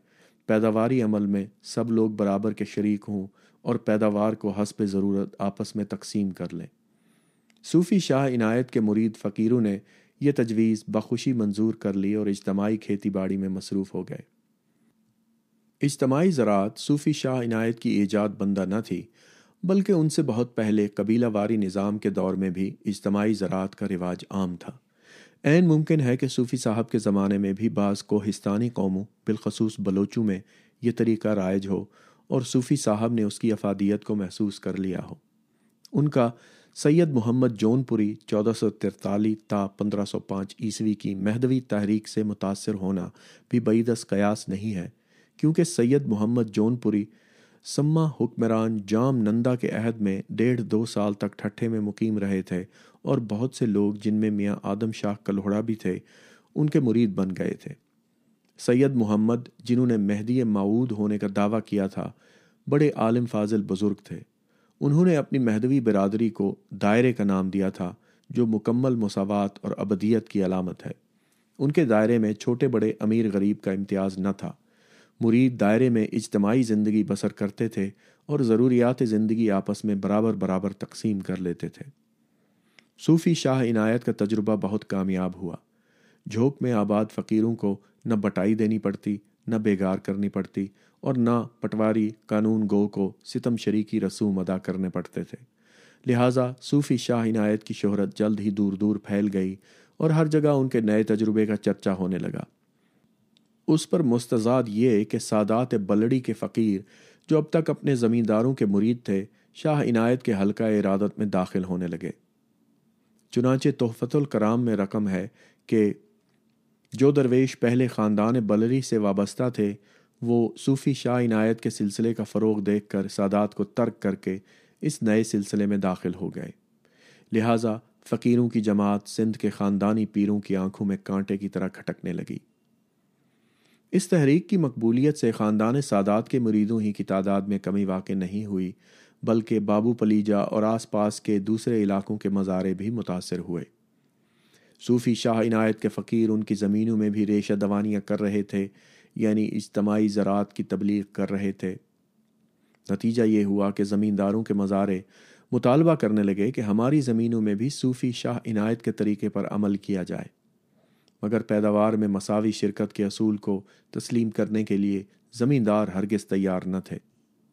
پیداواری عمل میں سب لوگ برابر کے شریک ہوں اور پیداوار کو حسب ضرورت آپس میں تقسیم کر لیں۔ صوفی شاہ عنایت کے مرید فقیروں نے یہ تجویز بخوشی منظور کر لی اور اجتماعی کھیتی باڑی میں مصروف ہو گئے۔ اجتماعی زراعت صوفی شاہ عنایت کی ایجاد بندہ نہ تھی۔ بلکہ ان سے بہت پہلے قبیلہ واری نظام کے دور میں بھی اجتماعی زراعت کا رواج عام تھا۔ عین ممکن ہے کہ صوفی صاحب کے زمانے میں بھی بعض کوہستانی قوموں، بالخصوص بلوچوں میں، یہ طریقہ رائج ہو اور صوفی صاحب نے اس کی افادیت کو محسوس کر لیا ہو۔ ان کا سید محمد جون پوری چودہ سو ترتالیس تا پندرہ سو پانچ عیسوی کی مہدوی تحریک سے متاثر ہونا بھی بعیدس قیاس نہیں ہے، کیونکہ سید محمد جون پوری سما حکمران جام نندا کے عہد میں ڈیڑھ دو سال تک ٹھٹھے میں مقیم رہے تھے اور بہت سے لوگ جن میں میاں آدم شاہ کلہڑا بھی تھے، ان کے مرید بن گئے تھے۔ سید محمد، جنہوں نے مہدی معود ہونے کا دعویٰ کیا تھا، بڑے عالم فاضل بزرگ تھے۔ انہوں نے اپنی مہدوی برادری کو دائرے کا نام دیا تھا، جو مکمل مساوات اور ابدیت کی علامت ہے۔ ان کے دائرے میں چھوٹے بڑے امیر غریب کا امتیاز نہ تھا۔ مرید دائرے میں اجتماعی زندگی بسر کرتے تھے اور ضروریات زندگی آپس میں برابر برابر تقسیم کر لیتے تھے۔ صوفی شاہ عنایت کا تجربہ بہت کامیاب ہوا۔ جھوک میں آباد فقیروں کو نہ بٹائی دینی پڑتی، نہ بیگار کرنی پڑتی اور نہ پٹواری قانون گو کو ستم شریکی رسوم ادا کرنے پڑتے تھے۔ لہٰذا صوفی شاہ عنایت کی شہرت جلد ہی دور دور پھیل گئی اور ہر جگہ ان کے نئے تجربے کا چرچا ہونے لگا۔ اس پر مستضاد یہ کہ سادات بلڑی کے فقیر جو اب تک اپنے زمینداروں کے مرید تھے، شاہ عنایت کے حلقہ ارادت میں داخل ہونے لگے۔ چنانچہ تحفت الکرام میں رقم ہے کہ جو درویش پہلے خاندان بلری سے وابستہ تھے، وہ صوفی شاہ عنایت کے سلسلے کا فروغ دیکھ کر سادات کو ترک کر کے اس نئے سلسلے میں داخل ہو گئے۔ لہٰذا فقیروں کی جماعت سندھ کے خاندانی پیروں کی آنکھوں میں کانٹے کی طرح کھٹکنے لگی۔ اس تحریک کی مقبولیت سے خاندان سادات کے مریدوں ہی کی تعداد میں کمی واقع نہیں ہوئی، بلکہ بابو پلیجا اور آس پاس کے دوسرے علاقوں کے مزارے بھی متاثر ہوئے۔ صوفی شاہ عنایت کے فقیر ان کی زمینوں میں بھی ریشہ دوانیاں کر رہے تھے یعنی اجتماعی زراعت کی تبلیغ کر رہے تھے۔ نتیجہ یہ ہوا کہ زمینداروں کے مزارے مطالبہ کرنے لگے کہ ہماری زمینوں میں بھی صوفی شاہ عنایت کے طریقے پر عمل کیا جائے۔ مگر پیداوار میں مساوی شرکت کے اصول کو تسلیم کرنے کے لیے زمیندار ہرگز تیار نہ تھے۔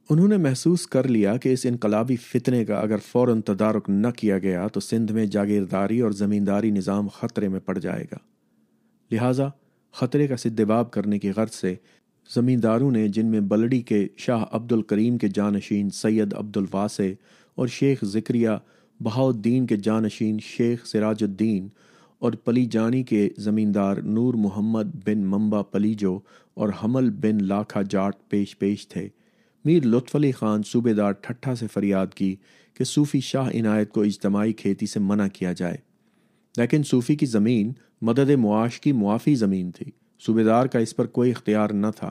انہوں نے محسوس کر لیا کہ اس انقلابی فتنے کا اگر فوراً تدارک نہ کیا گیا تو سندھ میں جاگیرداری اور زمینداری نظام خطرے میں پڑ جائے گا۔ لہٰذا خطرے کا سدباب کرنے کی غرض سے زمینداروں نے جن میں بلڑی کے شاہ عبد الکریم کے جانشین سید عبد الواسع اور شیخ ذکریہ بہاؤدین کے جانشین شیخ سراج الدین اور پلی جانی کے زمیندار نور محمد بن ممبا پلیجو اور حمل بن لاکھا جاٹ پیش پیش تھے۔ میر لطف علی خان صوبے دار ٹھٹھا سے فریاد کی کہ صوفی شاہ عنایت کو اجتماعی کھیتی سے منع کیا جائے۔ لیکن صوفی کی زمین مدد معاش کی معافی زمین تھی۔ صوبے دار کا اس پر کوئی اختیار نہ تھا۔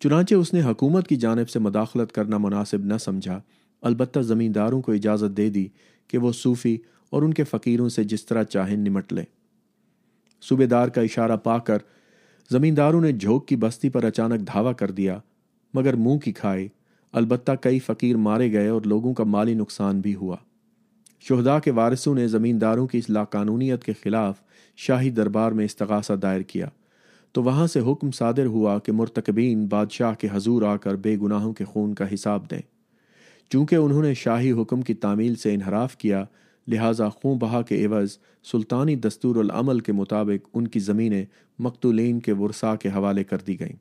چنانچہ اس نے حکومت کی جانب سے مداخلت کرنا مناسب نہ سمجھا۔ البتہ زمینداروں کو اجازت دے دی کہ وہ صوفی اور ان کے فقیروں سے جس طرح چاہیں نمٹ لیں۔ صوبے دار کا اشارہ پا کر زمینداروں نے جھوک کی بستی پر اچانک دھاوا کر دیا، مگر منہ کی کھائے البتہ کئی فقیر مارے گئے اور لوگوں کا مالی نقصان بھی ہوا۔ شہدا کے وارثوں نے زمینداروں کی اس لاقانونیت کے خلاف شاہی دربار میں استغاثہ دائر کیا۔ تو وہاں سے حکم صادر ہوا کہ مرتکبین بادشاہ کے حضور آ کر بے گناہوں کے خون کا حساب دیں۔ چونکہ انہوں نے شاہی حکم کی تعمیل سے انحراف کیا لہٰذا خوں بہا کے عوض سلطانی دستور العمل کے مطابق ان کی زمینیں مقتولین کے ورثاء کے حوالے کر دی گئیں۔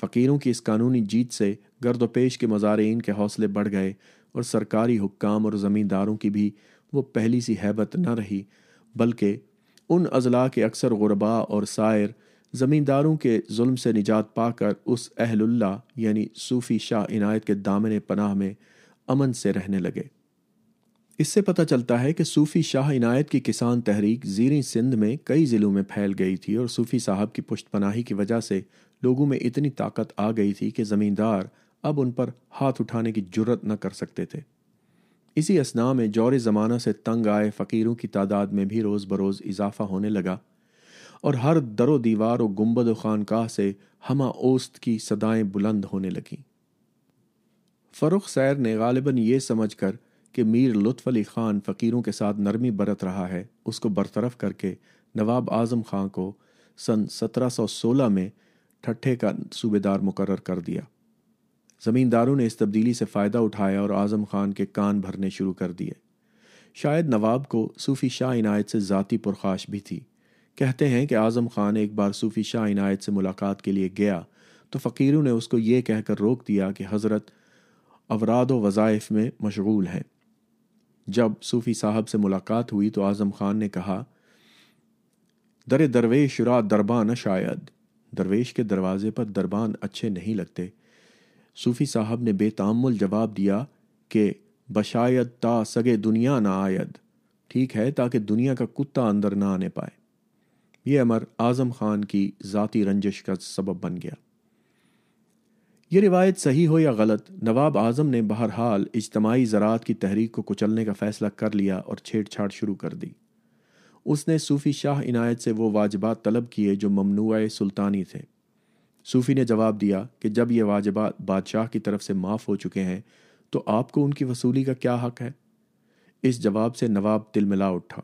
فقیروں کی اس قانونی جیت سے گرد و پیش کے مزارعین کے حوصلے بڑھ گئے اور سرکاری حکام اور زمینداروں کی بھی وہ پہلی سی حیبت نہ رہی، بلکہ ان اضلاع کے اکثر غربا اور سائر زمینداروں کے ظلم سے نجات پا کر اس اہل اللہ یعنی صوفی شاہ عنایت کے دامن پناہ میں امن سے رہنے لگے۔ اس سے پتہ چلتا ہے کہ صوفی شاہ عنایت کی کسان تحریک زیریں سندھ میں کئی ضلعوں میں پھیل گئی تھی اور صوفی صاحب کی پشت پناہی کی وجہ سے لوگوں میں اتنی طاقت آ گئی تھی کہ زمیندار اب ان پر ہاتھ اٹھانے کی جرت نہ کر سکتے تھے۔ اسی اسنا میں جور زمانہ سے تنگ آئے فقیروں کی تعداد میں بھی روز بروز اضافہ ہونے لگا اور ہر در و دیوار و گنبد و خانقاہ سے ہمہ اوست کی صدائیں بلند ہونے لگیں۔ فروخ سیر نے غالباً یہ سمجھ کر کہ میر لطف علی خان فقیروں کے ساتھ نرمی برت رہا ہے، اس کو برطرف کر کے نواب اعظم خان کو سن سترہ سو سولہ میں ٹھٹھے کا صوبے دار مقرر کر دیا۔ زمینداروں نے اس تبدیلی سے فائدہ اٹھایا اور اعظم خان کے کان بھرنے شروع کر دیے۔ شاید نواب کو صوفی شاہ عنایت سے ذاتی پرخاش بھی تھی۔ کہتے ہیں کہ اعظم خان ایک بار صوفی شاہ عنایت سے ملاقات کے لیے گیا تو فقیروں نے اس کو یہ کہہ کر روک دیا کہ حضرت اوراد و وظائف میں مشغول ہیں۔ جب صوفی صاحب سے ملاقات ہوئی تو اعظم خان نے کہا، در درویش را دربان شاید۔ درویش کے دروازے پر دربان اچھے نہیں لگتے۔ صوفی صاحب نے بے تعمل جواب دیا کہ، بشاید تا سگے دنیا نہ آید۔ ٹھیک ہے، تاکہ دنیا کا کتا اندر نہ آنے پائے۔ یہ امر اعظم خان کی ذاتی رنجش کا سبب بن گیا۔ یہ روایت صحیح ہو یا غلط، نواب اعظم نے بہرحال اجتماعی زراعت کی تحریک کو کچلنے کا فیصلہ کر لیا اور چھیڑ چھاڑ شروع کر دی۔ اس نے صوفی شاہ عنایت سے وہ واجبات طلب کیے جو ممنوع سلطانی تھے۔ صوفی نے جواب دیا کہ جب یہ واجبات بادشاہ کی طرف سے معاف ہو چکے ہیں، تو آپ کو ان کی وصولی کا کیا حق ہے؟ اس جواب سے نواب تل ملا اٹھا۔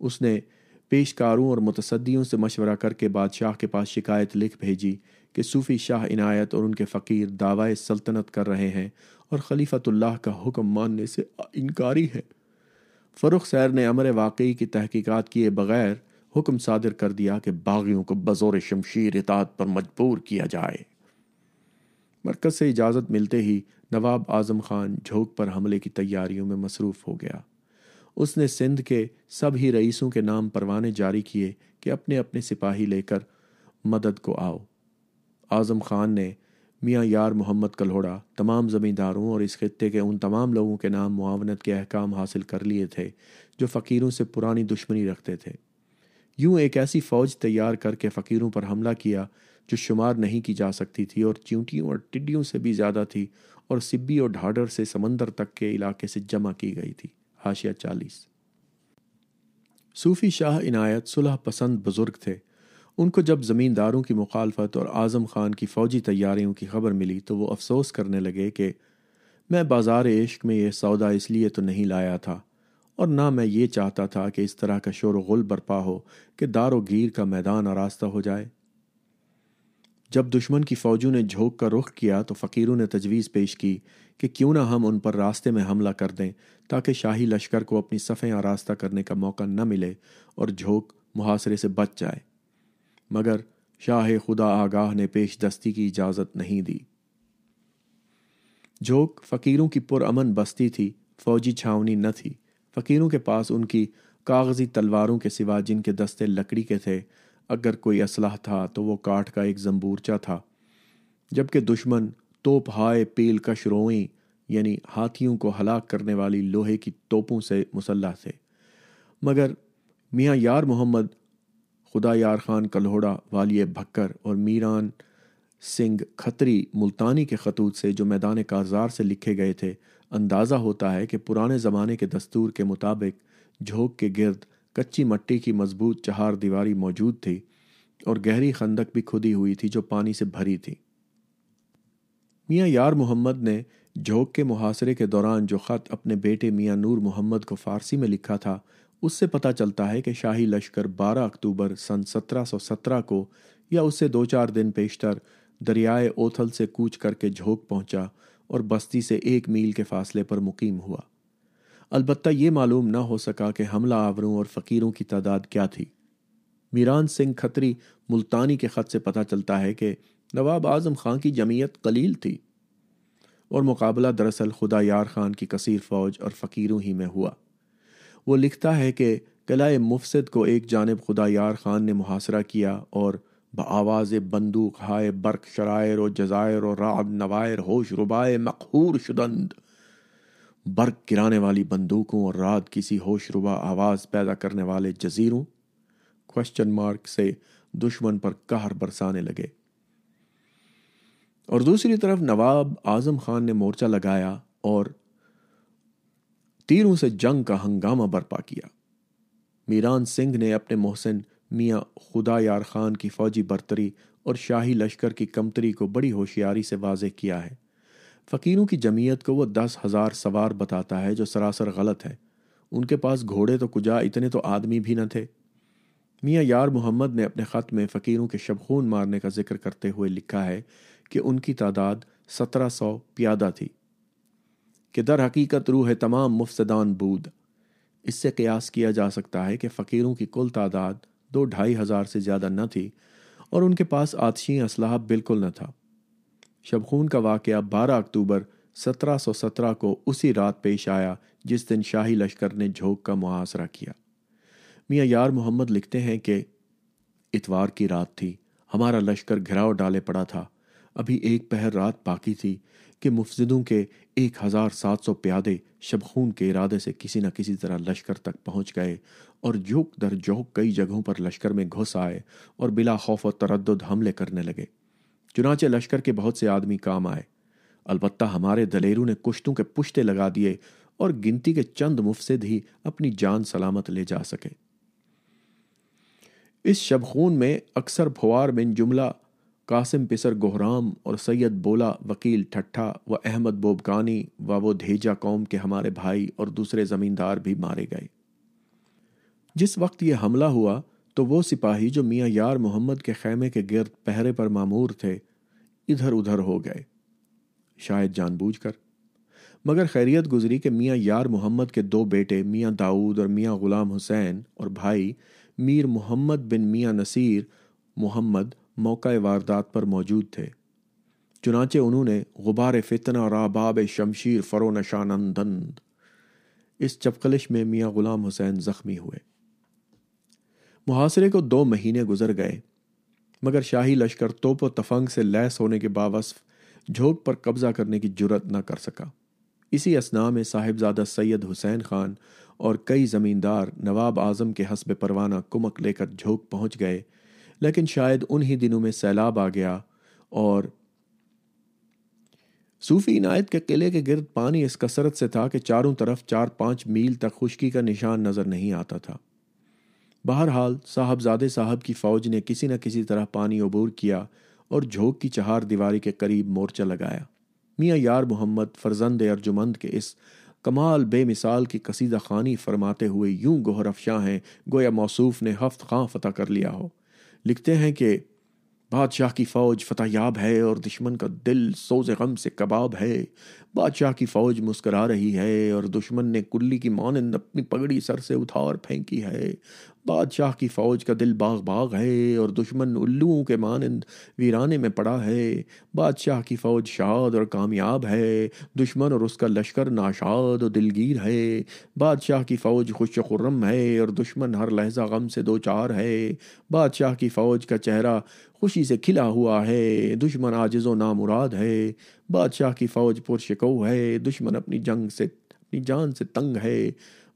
اس نے پیشکاروں اور متصدیوں سے مشورہ کر کے بادشاہ کے پاس شکایت لکھ بھیجی کہ صوفی شاہ عنایت اور ان کے فقیر دعوی سلطنت کر رہے ہیں اور خلیفۃ اللہ کا حکم ماننے سے انکاری ہے۔ فروخ سیر نے امر واقعی کی تحقیقات کیے بغیر حکم صادر کر دیا کہ باغیوں کو بزور شمشیر اطاعت پر مجبور کیا جائے۔ مرکز سے اجازت ملتے ہی نواب اعظم خان جھوک پر حملے کی تیاریوں میں مصروف ہو گیا۔ اس نے سندھ کے سب ہی رئیسوں کے نام پروانے جاری کیے کہ اپنے اپنے سپاہی لے کر مدد کو آؤ۔ اعظم خان نے میاں یار محمد کلہوڑا تمام زمینداروں اور اس خطے کے ان تمام لوگوں کے نام معاونت کے احکام حاصل کر لیے تھے جو فقیروں سے پرانی دشمنی رکھتے تھے۔ یوں ایک ایسی فوج تیار کر کے فقیروں پر حملہ کیا جو شمار نہیں کی جا سکتی تھی اور چیونٹیوں اور ٹڈیوں سے بھی زیادہ تھی اور سبی اور ڈھاڈر سے سمندر تک کے علاقے سے جمع کی گئی تھی۔ حاشیہ چالیس۔ صوفی شاہ عنایت صلح پسند بزرگ تھے۔ ان کو جب زمینداروں کی مخالفت اور اعظم خان کی فوجی تیاریوں کی خبر ملی تو وہ افسوس کرنے لگے کہ میں بازار عشق میں یہ سودا اس لیے تو نہیں لایا تھا اور نہ میں یہ چاہتا تھا کہ اس طرح کا شور و غل برپا ہو کہ دار و گیر کا میدان آراستہ ہو جائے۔ جب دشمن کی فوجوں نے جھوک کا رخ کیا تو فقیروں نے تجویز پیش کی کہ کیوں نہ ہم ان پر راستے میں حملہ کر دیں تاکہ شاہی لشکر کو اپنی صفیں آراستہ کرنے کا موقع نہ ملے اور جھوک محاصرے سے بچ جائے۔ مگر شاہ خدا آگاہ نے پیش دستی کی اجازت نہیں دی۔ جھوک فقیروں کی پرامن بستی تھی، فوجی چھاونی نہ تھی۔ فقیروں کے پاس ان کی کاغذی تلواروں کے سوا جن کے دستے لکڑی کے تھے، اگر کوئی اسلحہ تھا تو وہ کاٹ کا ایک زمبورچا تھا۔ جبکہ دشمن توپ ہائے پیل کش روئیں یعنی ہاتھیوں کو ہلاک کرنے والی لوہے کی توپوں سے مسلح تھے۔ مگر میاں یار محمد خدا یار خان، کلہوڑا، والی بھکر اور میران سنگھ کھتری ملتانی کے خطوط سے جو میدان کارزار سے لکھے گئے تھے، اندازہ ہوتا ہے کہ پرانے زمانے کے دستور کے مطابق جھوک کے گرد کچی مٹی کی مضبوط چہار دیواری موجود تھی اور گہری خندق بھی کھدی ہوئی تھی جو پانی سے بھری تھی۔ میاں یار محمد نے جھوک کے محاصرے کے دوران جو خط اپنے بیٹے میاں نور محمد کو فارسی میں لکھا تھا اس سے پتہ چلتا ہے کہ شاہی لشکر بارہ اکتوبر سن سترہ سو سترہ کو یا اس سے دو چار دن پیشتر دریائے اوتھل سے کوچ کر کے جھوک پہنچا اور بستی سے ایک میل کے فاصلے پر مقیم ہوا۔ البتہ یہ معلوم نہ ہو سکا کہ حملہ آوروں اور فقیروں کی تعداد کیا تھی۔ میران سنگھ کھتری ملتانی کے خط سے پتہ چلتا ہے کہ نواب اعظم خان کی جمعیت قلیل تھی اور مقابلہ دراصل خدا یار خان کی کثیر فوج اور فقیروں ہی میں ہوا۔ وہ لکھتا ہے کہ قلعہ مفسد کو ایک جانب خدا یار خان نے محاصرہ کیا اور بآواز بندوق، ہائے برق شرائر و جزائر و رعب نوائر، ہوش ربائے مقہور شدند۔ برق گرانے والی بندوقوں اور رات کسی ہوش ربا آواز پیدا کرنے والے جزیروں؟ کوشچن مارک سے دشمن پر کہر برسانے لگے۔ اور دوسری طرف نواب اعظم خان نے مورچہ لگایا اور تیروں سے جنگ کا ہنگامہ برپا کیا۔ میران سنگھ نے اپنے محسن میاں خدا یار خان کی فوجی برتری اور شاہی لشکر کی کمتری کو بڑی ہوشیاری سے واضح کیا ہے۔ فقیروں کی جمعیت کو وہ دس ہزار سوار بتاتا ہے جو سراسر غلط ہے ان کے پاس گھوڑے تو کجا، اتنے تو آدمی بھی نہ تھے۔ میاں یار محمد نے اپنے خط میں فقیروں کے شبخون مارنے کا ذکر کرتے ہوئے لکھا ہے کہ ان کی تعداد سترہ سو پیادہ تھی۔ کہ در حقیقت روح تمام مفسدان بود۔ اس سے قیاس کیا جا سکتا ہے کہ فقیروں کی کل تعداد دو ڈھائی ہزار سے زیادہ نہ تھی اور ان کے پاس آتشی اسلحہ بالکل نہ تھا۔ شبخون کا واقعہ بارہ اکتوبر سترہ سو سترہ کو اسی رات پیش آیا جس دن شاہی لشکر نے جھوک کا محاصرہ کیا۔ میاں یار محمد لکھتے ہیں کہ اتوار کی رات تھی، ہمارا لشکر گھراؤ ڈالے پڑا تھا۔ ابھی ایک پہر رات باقی تھی۔ کہ مفزدوں کے ایک ہزار سات سو پیادے شبخون کے ارادے سے کسی نہ کسی طرح لشکر تک پہنچ گئے اور جھوک در جھوک کئی جگہوں پر لشکر میں گھس آئے اور بلا خوف و تردد حملے کرنے لگے۔ چنانچہ لشکر کے بہت سے آدمی کام آئے۔ البتہ ہمارے دلیروں نے کشتوں کے پشتے لگا دیے اور گنتی کے چند مفسد ہی اپنی جان سلامت لے جا سکے۔ اس شبخون میں اکثر پھوار بن جملہ قاسم پسر گہرام اور سید بولا وکیل ٹھٹھا و احمد بوبکانی و وہ دھیجا قوم کے ہمارے بھائی اور دوسرے زمیندار بھی مارے گئے۔ جس وقت یہ حملہ ہوا تو وہ سپاہی جو میاں یار محمد کے خیمے کے گرد پہرے پر معمور تھے، ادھر ادھر ہو گئے۔ شاید جان بوجھ کر۔ مگر خیریت گزری کہ میاں یار محمد کے دو بیٹے میاں داؤد اور میاں غلام حسین اور بھائی میر محمد بن میاں نصیر محمد موقع واردات پر موجود تھے۔ چنانچہ انہوں نے غبار فتنہ اور آباب شمشیر فرو نشانندند اس چپکلش میں میاں غلام حسین زخمی ہوئے۔ محاصرے کو دو مہینے گزر گئے، مگر شاہی لشکر توپ و تفنگ سے لیس ہونے کے باوصف جھوک پر قبضہ کرنے کی جرت نہ کر سکا۔ اسی اسنا میں صاحبزادہ سید حسین خان اور کئی زمیندار نواب اعظم کے حسب پروانہ کمک لے کر جھوک پہنچ گئے۔ لیکن شاید انہی دنوں میں سیلاب آ گیا اور صوفی عنایت کے قلعے کے گرد پانی اس کثرت سے تھا کہ چاروں طرف چار پانچ میل تک خشکی کا نشان نظر نہیں آتا تھا۔ بہرحال صاحب زادے صاحب کی فوج نے کسی نہ کسی طرح پانی عبور کیا اور جھوک کی چہار دیواری کے قریب مورچہ لگایا۔ میاں یار محمد فرزند ارجمند کے اس کمال بے مثال کی قصیدہ خانی فرماتے ہوئے یوں گوہر افشاں ہیں، گویا موصوف نے ہفت خاں فتح کر لیا ہو۔ لکھتے ہیں کہ بادشاہ کی فوج فتح یاب ہے اور دشمن کا دل سوز غم سے کباب ہے۔ بادشاہ کی فوج مسکرا رہی ہے اور دشمن نے کلی کی مانند اپنی پگڑی سر سے اٹھا پھینکی ہے۔ بادشاہ کی فوج کا دل باغ باغ ہے اور دشمن الوؤں کے مانند ویرانے میں پڑا ہے۔ بادشاہ کی فوج شاد اور کامیاب ہے، دشمن اور اس کا لشکر ناشاد و دلگیر ہے۔ بادشاہ کی فوج خوش خرم ہے اور دشمن ہر لہجہ غم سے دو چار ہے۔ بادشاہ کی فوج کا چہرہ خوشی سے کھلا ہوا ہے، دشمن عاجز و نامراد ہے۔ بادشاہ کی فوج پرشکو ہے، دشمن اپنی جنگ سے، اپنی جان سے تنگ ہے۔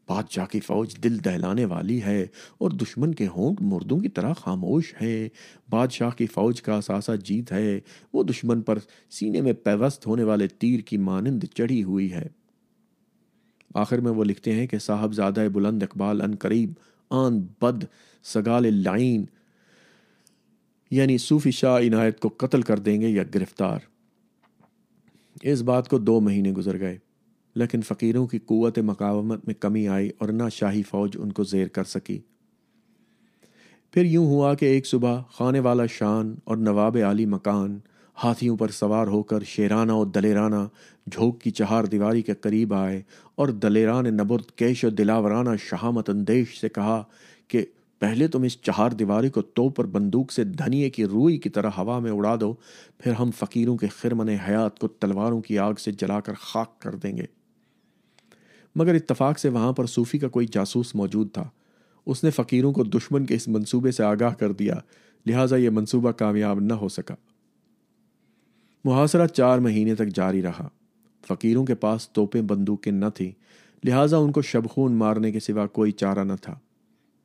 بادشاہ کی فوج دل دہلانے والی ہے اور دشمن کے ہونٹ مردوں کی طرح خاموش ہے۔ بادشاہ کی فوج کا اثاثہ جیت ہے۔ وہ دشمن پر سینے میں پیوست ہونے والے تیر کی مانند چڑھی ہوئی ہے۔ آخر میں وہ لکھتے ہیں کہ صاحب زادہ بلند اقبال ان قریب آن بد سگال لائن یعنی صوفی شاہ عنایت کو قتل کر دیں گے یا گرفتار۔ اس بات کو دو مہینے گزر گئے، لیکن فقیروں کی قوت مقاومت میں کمی آئی اور نہ شاہی فوج ان کو زیر کر سکی۔ پھر یوں ہوا کہ ایک صبح خانے والا شان اور نواب عالی مکان ہاتھیوں پر سوار ہو کر شیرانہ و دلیرانہ جھوک کی چہار دیواری کے قریب آئے اور دلیران نبرد کیش و دلاورانہ شہامت اندیش سے کہا کہ پہلے تم اس چہار دیواری کو تو پر بندوق سے دھنیے کی روئی کی طرح ہوا میں اڑا دو، پھر ہم فقیروں کے خرمن حیات کو تلواروں کی آگ سے جلا کر خاک کر دیں گے۔ مگر اتفاق سے وہاں پر صوفی کا کوئی جاسوس موجود تھا۔ اس نے فقیروں کو دشمن کے اس منصوبے سے آگاہ کر دیا، لہٰذا یہ منصوبہ کامیاب نہ ہو سکا۔ محاصرہ چار مہینے تک جاری رہا۔ فقیروں کے پاس توپیں بندوقیں نہ تھیں، لہٰذا ان کو شبخون مارنے کے سوا کوئی چارہ نہ تھا۔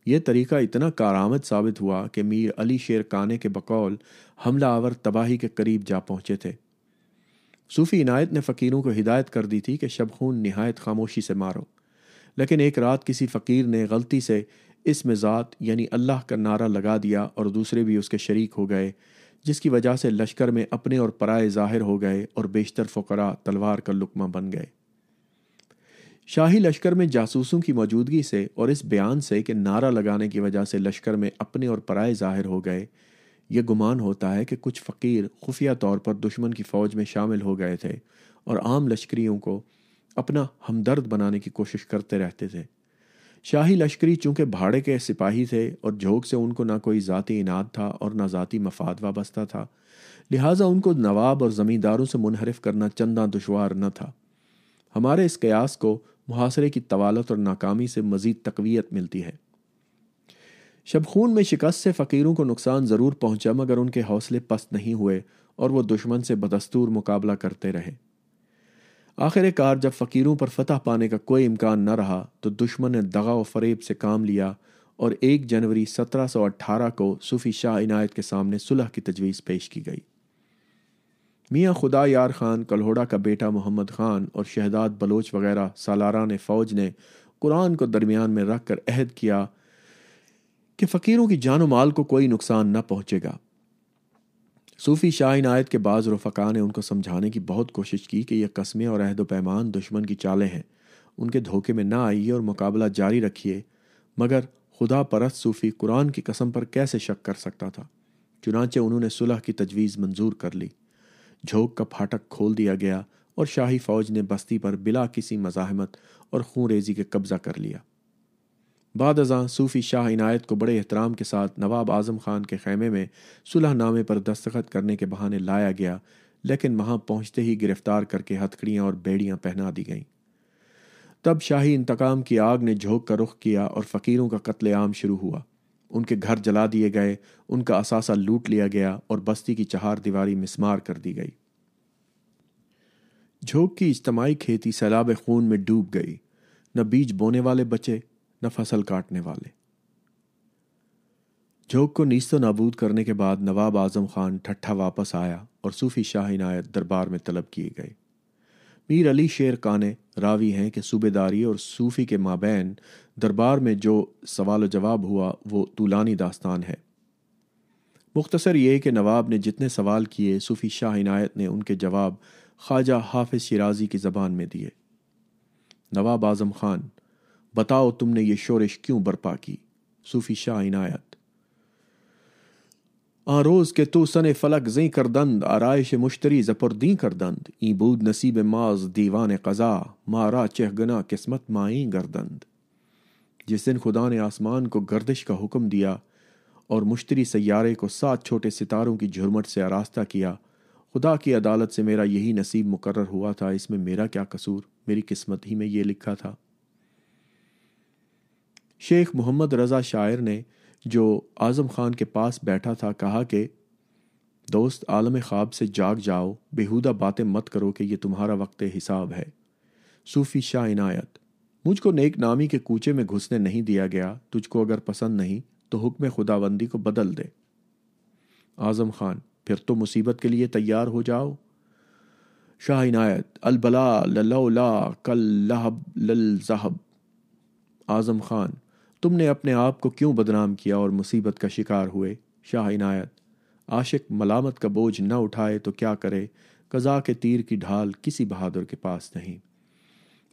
یہ طریقہ اتنا کارآمد ثابت ہوا کہ میر علی شیر کانے کے بقول حملہ آور تباہی کے قریب جا پہنچے تھے۔ صوفی عنایت نے فقیروں کو ہدایت کر دی تھی کہ شب خون نہایت خاموشی سے مارو۔ لیکن ایک رات کسی فقیر نے غلطی سے اس میں ذات یعنی اللہ کا نعرہ لگا دیا اور دوسرے بھی اس کے شریک ہو گئے، جس کی وجہ سے لشکر میں اپنے اور پرائے ظاہر ہو گئے اور بیشتر فقراء تلوار کا لقمہ بن گئے۔ شاہی لشکر میں جاسوسوں کی موجودگی سے اور اس بیان سے کہ نعرہ لگانے کی وجہ سے لشکر میں اپنے اور پرائے ظاہر ہو گئے، یہ گمان ہوتا ہے کہ کچھ فقیر خفیہ طور پر دشمن کی فوج میں شامل ہو گئے تھے اور عام لشکریوں کو اپنا ہمدرد بنانے کی کوشش کرتے رہتے تھے۔ شاہی لشکری چونکہ بھاڑے کے سپاہی تھے اور جھوک سے ان کو نہ کوئی ذاتی انعد تھا اور نہ ذاتی مفاد وابستہ تھا، لہٰذا ان کو نواب اور زمینداروں سے منحرف کرنا چندہ دشوار نہ تھا۔ ہمارے اس قیاس کو محاصرے کی طوالت اور ناکامی سے مزید تقویت ملتی ہے۔ شب خون میں شکست سے فقیروں کو نقصان ضرور پہنچا، مگر ان کے حوصلے پست نہیں ہوئے اور وہ دشمن سے بدستور مقابلہ کرتے رہے۔ آخر کار جب فقیروں پر فتح پانے کا کوئی امکان نہ رہا، تو دشمن نے دغا و فریب سے کام لیا اور ایک جنوری سترہ سو اٹھارہ کو صوفی شاہ عنایت کے سامنے صلح کی تجویز پیش کی گئی۔ میاں خدا یار خان، کلہوڑا کا بیٹا محمد خان اور شہداد بلوچ وغیرہ سالاران فوج نے قرآن کو درمیان میں رکھ کر عہد کیا کہ فقیروں کی جان و مال کو کوئی نقصان نہ پہنچے گا۔ صوفی شاہ عنایت کے بعض رفقا نے ان کو سمجھانے کی بہت کوشش کی کہ یہ قسمیں اور عہد و پیمان دشمن کی چالیں ہیں۔ ان کے دھوکے میں نہ آئیے اور مقابلہ جاری رکھیے، مگر خدا پرست صوفی قرآن کی قسم پر کیسے شک کر سکتا تھا؟ چنانچہ انہوں نے صلح کی تجویز منظور کر لی۔ جھوک کا پھاٹک کھول دیا گیا اور شاہی فوج نے بستی پر بلا کسی مزاحمت اور خون ریزی کے قبضہ کر لیا۔ بعد ازاں صوفی شاہ عنایت کو بڑے احترام کے ساتھ نواب اعظم خان کے خیمے میں صلح نامے پر دستخط کرنے کے بہانے لایا گیا، لیکن وہاں پہنچتے ہی گرفتار کر کے ہتھکڑیاں اور بیڑیاں پہنا دی گئیں۔ تب شاہی انتقام کی آگ نے جھوک کا رخ کیا اور فقیروں کا قتل عام شروع ہوا۔ ان کے گھر جلا دیے گئے، ان کا اثاثہ لوٹ لیا گیا اور بستی کی چہار دیواری مسمار کر دی گئی۔ جھوک کی اجتماعی کھیتی سیلاب خون میں ڈوب گئی۔ نہ بیج بونے والے بچے، نہ فصل کاٹنے والے۔ جھوک کو نیست و نابود کرنے کے بعد نواب اعظم خان ٹھٹھا واپس آیا اور صوفی شاہ عنایت دربار میں طلب کیے گئے۔ میر علی شیر کانے راوی ہیں کہ صوبے داری اور صوفی کے مابین دربار میں جو سوال و جواب ہوا، وہ طولانی داستان ہے۔ مختصر یہ کہ نواب نے جتنے سوال کیے، صوفی شاہ عنایت نے ان کے جواب خواجہ حافظ شیرازی کی زبان میں دیے۔ نواب اعظم خان، بتاؤ تم نے یہ شورش کیوں برپا کی؟ صوفی شاہ عنایت۔ آ روز کے تو سن فلک زیں کر دند، آرائش مشتری زپر دیں کر دند۔ بود نصیب ماز دیوان قضا، مارا چہگنا قسمت مائیں گردند۔ جس دن خدا نے آسمان کو گردش کا حکم دیا اور مشتری سیارے کو سات چھوٹے ستاروں کی جھرمٹ سے آراستہ کیا، خدا کی عدالت سے میرا یہی نصیب مقرر ہوا تھا۔ اس میں میرا کیا قصور؟ میری قسمت ہی میں یہ لکھا تھا۔ شیخ محمد رضا شاعر نے جو اعظم خان کے پاس بیٹھا تھا کہا کہ، دوست عالم خواب سے جاگ جاؤ، بےحودہ باتیں مت کرو کہ یہ تمہارا وقت حساب ہے۔ صوفی شاہ عنایت۔ مجھ کو نیک نامی کے کوچے میں گھسنے نہیں دیا گیا، تجھ کو اگر پسند نہیں تو حکم خدا بندی کو بدل دے۔ اعظم خان، پھر تو مصیبت کے لیے تیار ہو جاؤ۔ شاہ عنایت، البلا للولا کل لہب للزہب اعظم خان، تم نے اپنے آپ کو کیوں بدنام کیا اور مصیبت کا شکار ہوئے؟ شاہ عنایت، عاشق ملامت کا بوجھ نہ اٹھائے تو کیا کرے؟ قضا کے تیر کی ڈھال کسی بہادر کے پاس نہیں۔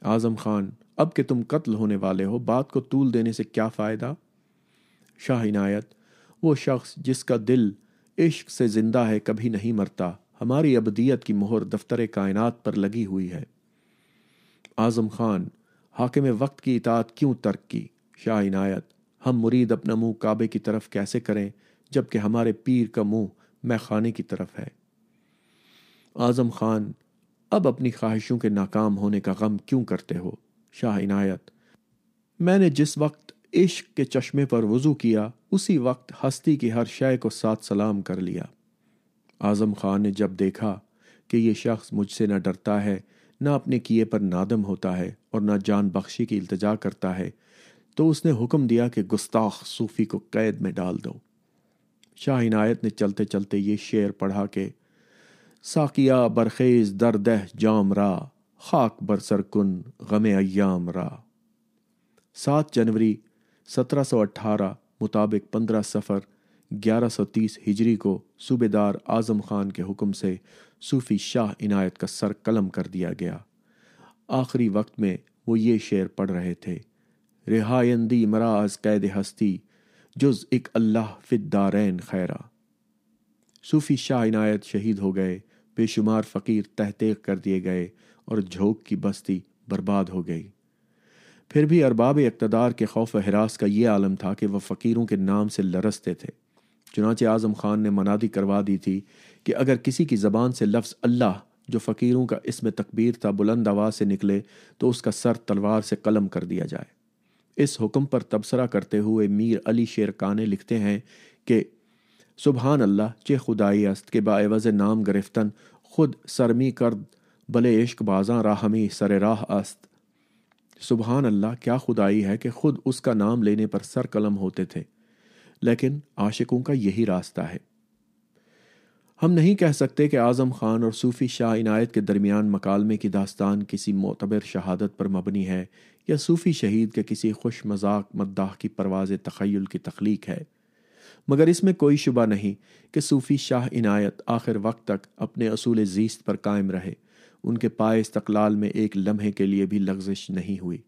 اعظم خان اب کہ تم قتل ہونے والے ہو، بات کو طول دینے سے کیا فائدہ؟ شاہ عنایت، وہ شخص جس کا دل عشق سے زندہ ہے، کبھی نہیں مرتا۔ ہماری ابدیت کی مہر دفتر کائنات پر لگی ہوئی ہے۔ اعظم خان، حاکم وقت کی اطاعت کیوں ترک کی؟ شاہ عنایت، ہم مرید اپنا منہ کعبے کی طرف کیسے کریں جبکہ ہمارے پیر کا منہ میں خانے کی طرف ہے۔ اعظم خان، اب اپنی خواہشوں کے ناکام ہونے کا غم کیوں کرتے ہو؟ شاہ عنایت۔ میں نے جس وقت عشق کے چشمے پر وضو کیا، اسی وقت ہستی کی ہر شے کو ساتھ سلام کر لیا۔ اعظم خان نے جب دیکھا کہ یہ شخص مجھ سے نہ ڈرتا ہے، نہ اپنے کیے پر نادم ہوتا ہے اور نہ جان بخشی کی التجا کرتا ہے، تو اس نے حکم دیا کہ گستاخ صوفی کو قید میں ڈال دو۔ شاہ عنایت نے چلتے چلتے یہ شعر پڑھا کہ ساکیا برخیز دردہ جام را۔ خاک برسر کن غم ایام را۔ سات جنوری سترہ سو اٹھارہ مطابق پندرہ سفر گیارہ سو تیس ہجری کو صوبے دار اعظم خان کے حکم سے صوفی شاہ عنایت کا سر قلم کر دیا گیا۔ آخری وقت میں وہ یہ شعر پڑھ رہے تھے۔ رہائندی مراز قید ہستی، جز اک اللہ فت دارین خیرہ صوفی شاہ عنایت شہید ہو گئے، بے شمار فقیر تحتیق کر دیے گئے۔ اور جھوک کی بستی برباد ہو گئی۔ پھر بھی ارباب اقتدار کے خوف و حراس کا یہ عالم تھا کہ وہ فقیروں کے نام سے لرستے تھے۔ چنانچہ اعظم خان نے منادی کروا دی تھی کہ اگر کسی کی زبان سے لفظ اللہ، جو فقیروں کا اسم تکبیر تھا، بلند آواز سے نکلے، تو اس کا سر تلوار سے قلم کر دیا جائے۔ اس حکم پر تبصرہ کرتے ہوئے میر علی شیر کانے لکھتے ہیں کہ، سبحان اللہ چے خدائی است کے باعوض نام گرفتن خود سرمی کرد بلے عشق بازاں راہمی سر راہ است۔ سبحان اللہ، کیا خدائی ہے کہ خود اس کا نام لینے پر سر قلم ہوتے تھے، لیکن عاشقوں کا یہی راستہ ہے۔ ہم نہیں کہہ سکتے کہ اعظم خان اور صوفی شاہ عنایت کے درمیان مکالمے کی داستان کسی معتبر شہادت پر مبنی ہے یا صوفی شہید کے کسی خوش مذاق مداح کی پرواز تخیل کی تخلیق ہے۔ مگر اس میں کوئی شبہ نہیں کہ صوفی شاہ عنایت آخر وقت تک اپنے اصول زیست پر قائم رہے۔ ان کے پائے استقلال میں ایک لمحے کے لیے بھی لغزش نہیں ہوئی۔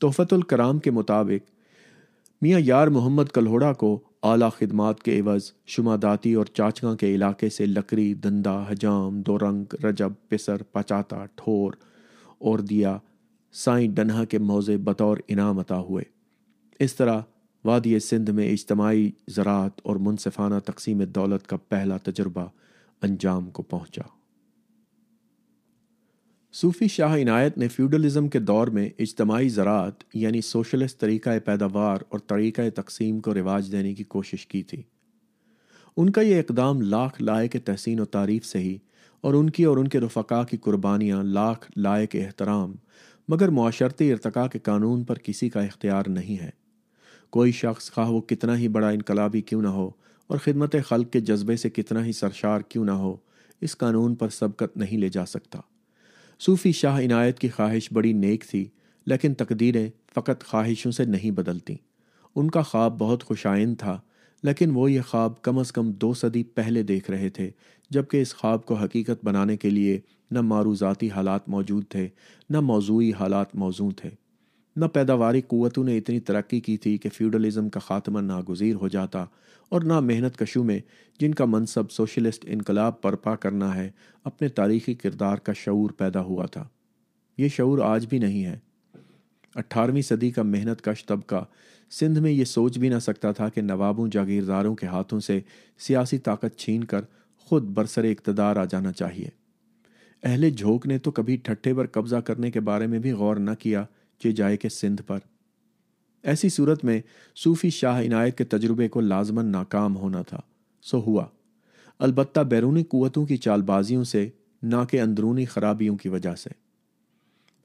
تحفت الکرام کے مطابق، میاں یار محمد کلہوڑا کو اعلیٰ خدمات کے عوض شماداتی اور چاچگاں کے علاقے سے لکڑی دندا حجام، دورنگ، رجب، پسر پچاتا ٹھور اور دیا سائیں ڈنہا کے موزے بطور انعام عطا ہوئے۔ اس طرح وادی سندھ میں اجتماعی زراعت اور منصفانہ تقسیم دولت کا پہلا تجربہ انجام کو پہنچا۔ صوفی شاہ عنایت نے فیوڈلزم کے دور میں اجتماعی زراعت یعنی سوشلسٹ طریقہ پیداوار اور طریقہ تقسیم کو رواج دینے کی کوشش کی تھی۔ ان کا یہ اقدام لاکھ لائے کے تحسین و تعریف سے ہی اور ان کی اور ان کے رفقا کی قربانیاں لاکھ لائے کے احترام، مگر معاشرتی ارتقاء کے قانون پر کسی کا اختیار نہیں ہے۔ کوئی شخص خواہ وہ کتنا ہی بڑا انقلابی کیوں نہ ہو اور خدمت خلق کے جذبے سے کتنا ہی سرشار کیوں نہ ہو، اس قانون پر سبقت نہیں لے جا سکتا۔ صوفی شاہ عنایت کی خواہش بڑی نیک تھی، لیکن تقدیریں فقط خواہشوں سے نہیں بدلتیں۔ ان کا خواب بہت خوشائن تھا، لیکن وہ یہ خواب کم از کم دو صدی پہلے دیکھ رہے تھے، جبکہ اس خواب کو حقیقت بنانے کے لیے نہ معروضاتی حالات موجود تھے، نہ موضوعی حالات موزوں تھے۔ نہ پیداواری قوتوں نے اتنی ترقی کی تھی کہ فیوڈلزم کا خاتمہ ناگزیر ہو جاتا اور نہ محنت کشوں میں، جن کا منصب سوشلسٹ انقلاب پرپا کرنا ہے، اپنے تاریخی کردار کا شعور پیدا ہوا تھا۔ یہ شعور آج بھی نہیں ہے۔ اٹھارہویں صدی کا محنت کش طبقہ، سندھ میں یہ سوچ بھی نہ سکتا تھا کہ نوابوں، جاگیرداروں کے ہاتھوں سے سیاسی طاقت چھین کر خود برسر اقتدار آ جانا چاہیے۔ اہل جھوک نے تو کبھی ٹھٹھے پر قبضہ کرنے کے بارے میں بھی غور نہ کیا کہ جائے کہ سندھ پر۔ ایسی صورت میں صوفی شاہ عنایت کے تجربے کو لازمن ناکام ہونا تھا۔ سو ہوا۔ البتہ بیرونی قوتوں کی چال بازیوں سے نہ کہ اندرونی خرابیوں کی وجہ سے۔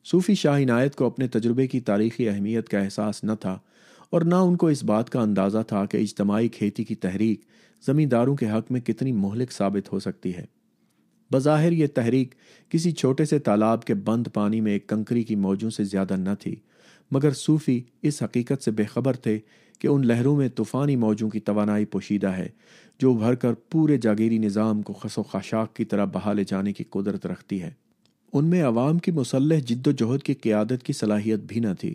صوفی شاہ عنایت کو اپنے تجربے کی تاریخی اہمیت کا احساس نہ تھا اور نہ ان کو اس بات کا اندازہ تھا کہ اجتماعی کھیتی کی تحریک زمینداروں کے حق میں کتنی مہلک ثابت ہو سکتی ہے۔ بظاہر یہ تحریک کسی چھوٹے سے تالاب کے بند پانی میں ایک کنکری کی موجوں سے زیادہ نہ تھی۔ مگر صوفی اس حقیقت سے بے خبر تھے کہ ان لہروں میں طوفانی موجوں کی توانائی پوشیدہ ہے، جو بھر کر پورے جاگیری نظام کو خس و خاشاک کی طرح بہا لے جانے کی قدرت رکھتی ہے۔ ان میں عوام کی مسلح جد و جہد کی قیادت کی صلاحیت بھی نہ تھی۔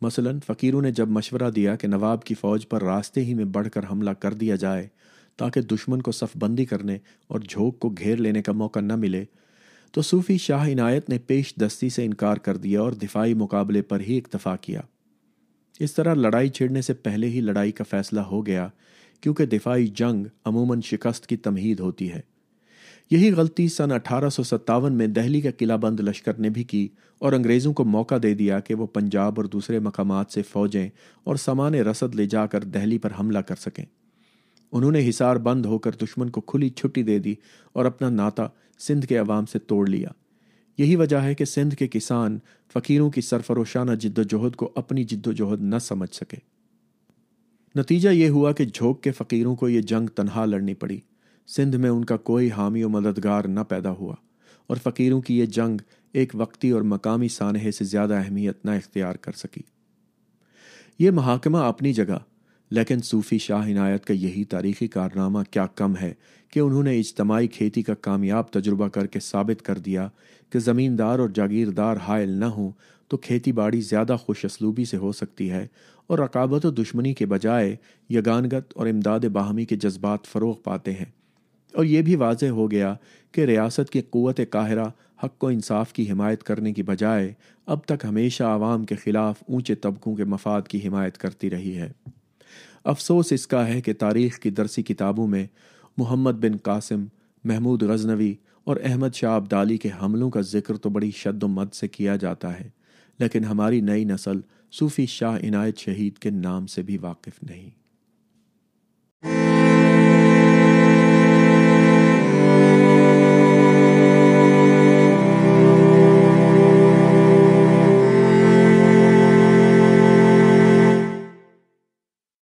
مثلا فقیروں نے جب مشورہ دیا کہ نواب کی فوج پر راستے ہی میں بڑھ کر حملہ کر دیا جائے تاکہ دشمن کو صف بندی کرنے اور جھوک کو گھیر لینے کا موقع نہ ملے تو صوفی شاہ عنایت نے پیش دستی سے انکار کر دیا اور دفاعی مقابلے پر ہی اکتفا کیا۔ اس طرح لڑائی چھڑنے سے پہلے ہی لڑائی کا فیصلہ ہو گیا، کیونکہ دفاعی جنگ عموماً شکست کی تمہید ہوتی ہے۔ یہی غلطی سن اٹھارہ سو ستاون میں دہلی کا قلعہ بند لشکر نے بھی کی اور انگریزوں کو موقع دے دیا کہ وہ پنجاب اور دوسرے مقامات سے فوجیں اور سامان رسد لے جا کر دہلی پر حملہ کر سکیں۔ انہوں نے حصار بند ہو کر دشمن کو کھلی چھٹی دے دی اور اپنا ناتا سندھ کے عوام سے توڑ لیا۔ یہی وجہ ہے کہ سندھ کے کسان فقیروں کی سرفروشانہ جد و جہد کو اپنی جد و جہد نہ سمجھ سکے۔ نتیجہ یہ ہوا کہ جھوک کے فقیروں کو یہ جنگ تنہا لڑنی پڑی۔ سندھ میں ان کا کوئی حامی و مددگار نہ پیدا ہوا اور فقیروں کی یہ جنگ ایک وقتی اور مقامی سانحے سے زیادہ اہمیت نہ اختیار کر سکی۔ یہ محاکمہ اپنی جگہ، لیکن صوفی شاہ عنایت کا یہی تاریخی کارنامہ کیا کم ہے کہ انہوں نے اجتماعی کھیتی کا کامیاب تجربہ کر کے ثابت کر دیا کہ زمیندار اور جاگیردار حائل نہ ہوں تو کھیتی باڑی زیادہ خوش اسلوبی سے ہو سکتی ہے اور رقابت و دشمنی کے بجائے یگانگت اور امداد باہمی کے جذبات فروغ پاتے ہیں۔ اور یہ بھی واضح ہو گیا کہ ریاست کی قوت قاہرہ، حق و انصاف کی حمایت کرنے کی بجائے اب تک ہمیشہ عوام کے خلاف اونچے طبقوں کے مفاد کی حمایت کرتی رہی ہے۔ افسوس اس کا ہے کہ تاریخ کی درسی کتابوں میں محمد بن قاسم، محمود غزنوی اور احمد شاہ عبدالی کے حملوں کا ذکر تو بڑی شد و مد سے کیا جاتا ہے، لیکن ہماری نئی نسل صوفی شاہ عنایت شہید کے نام سے بھی واقف نہیں۔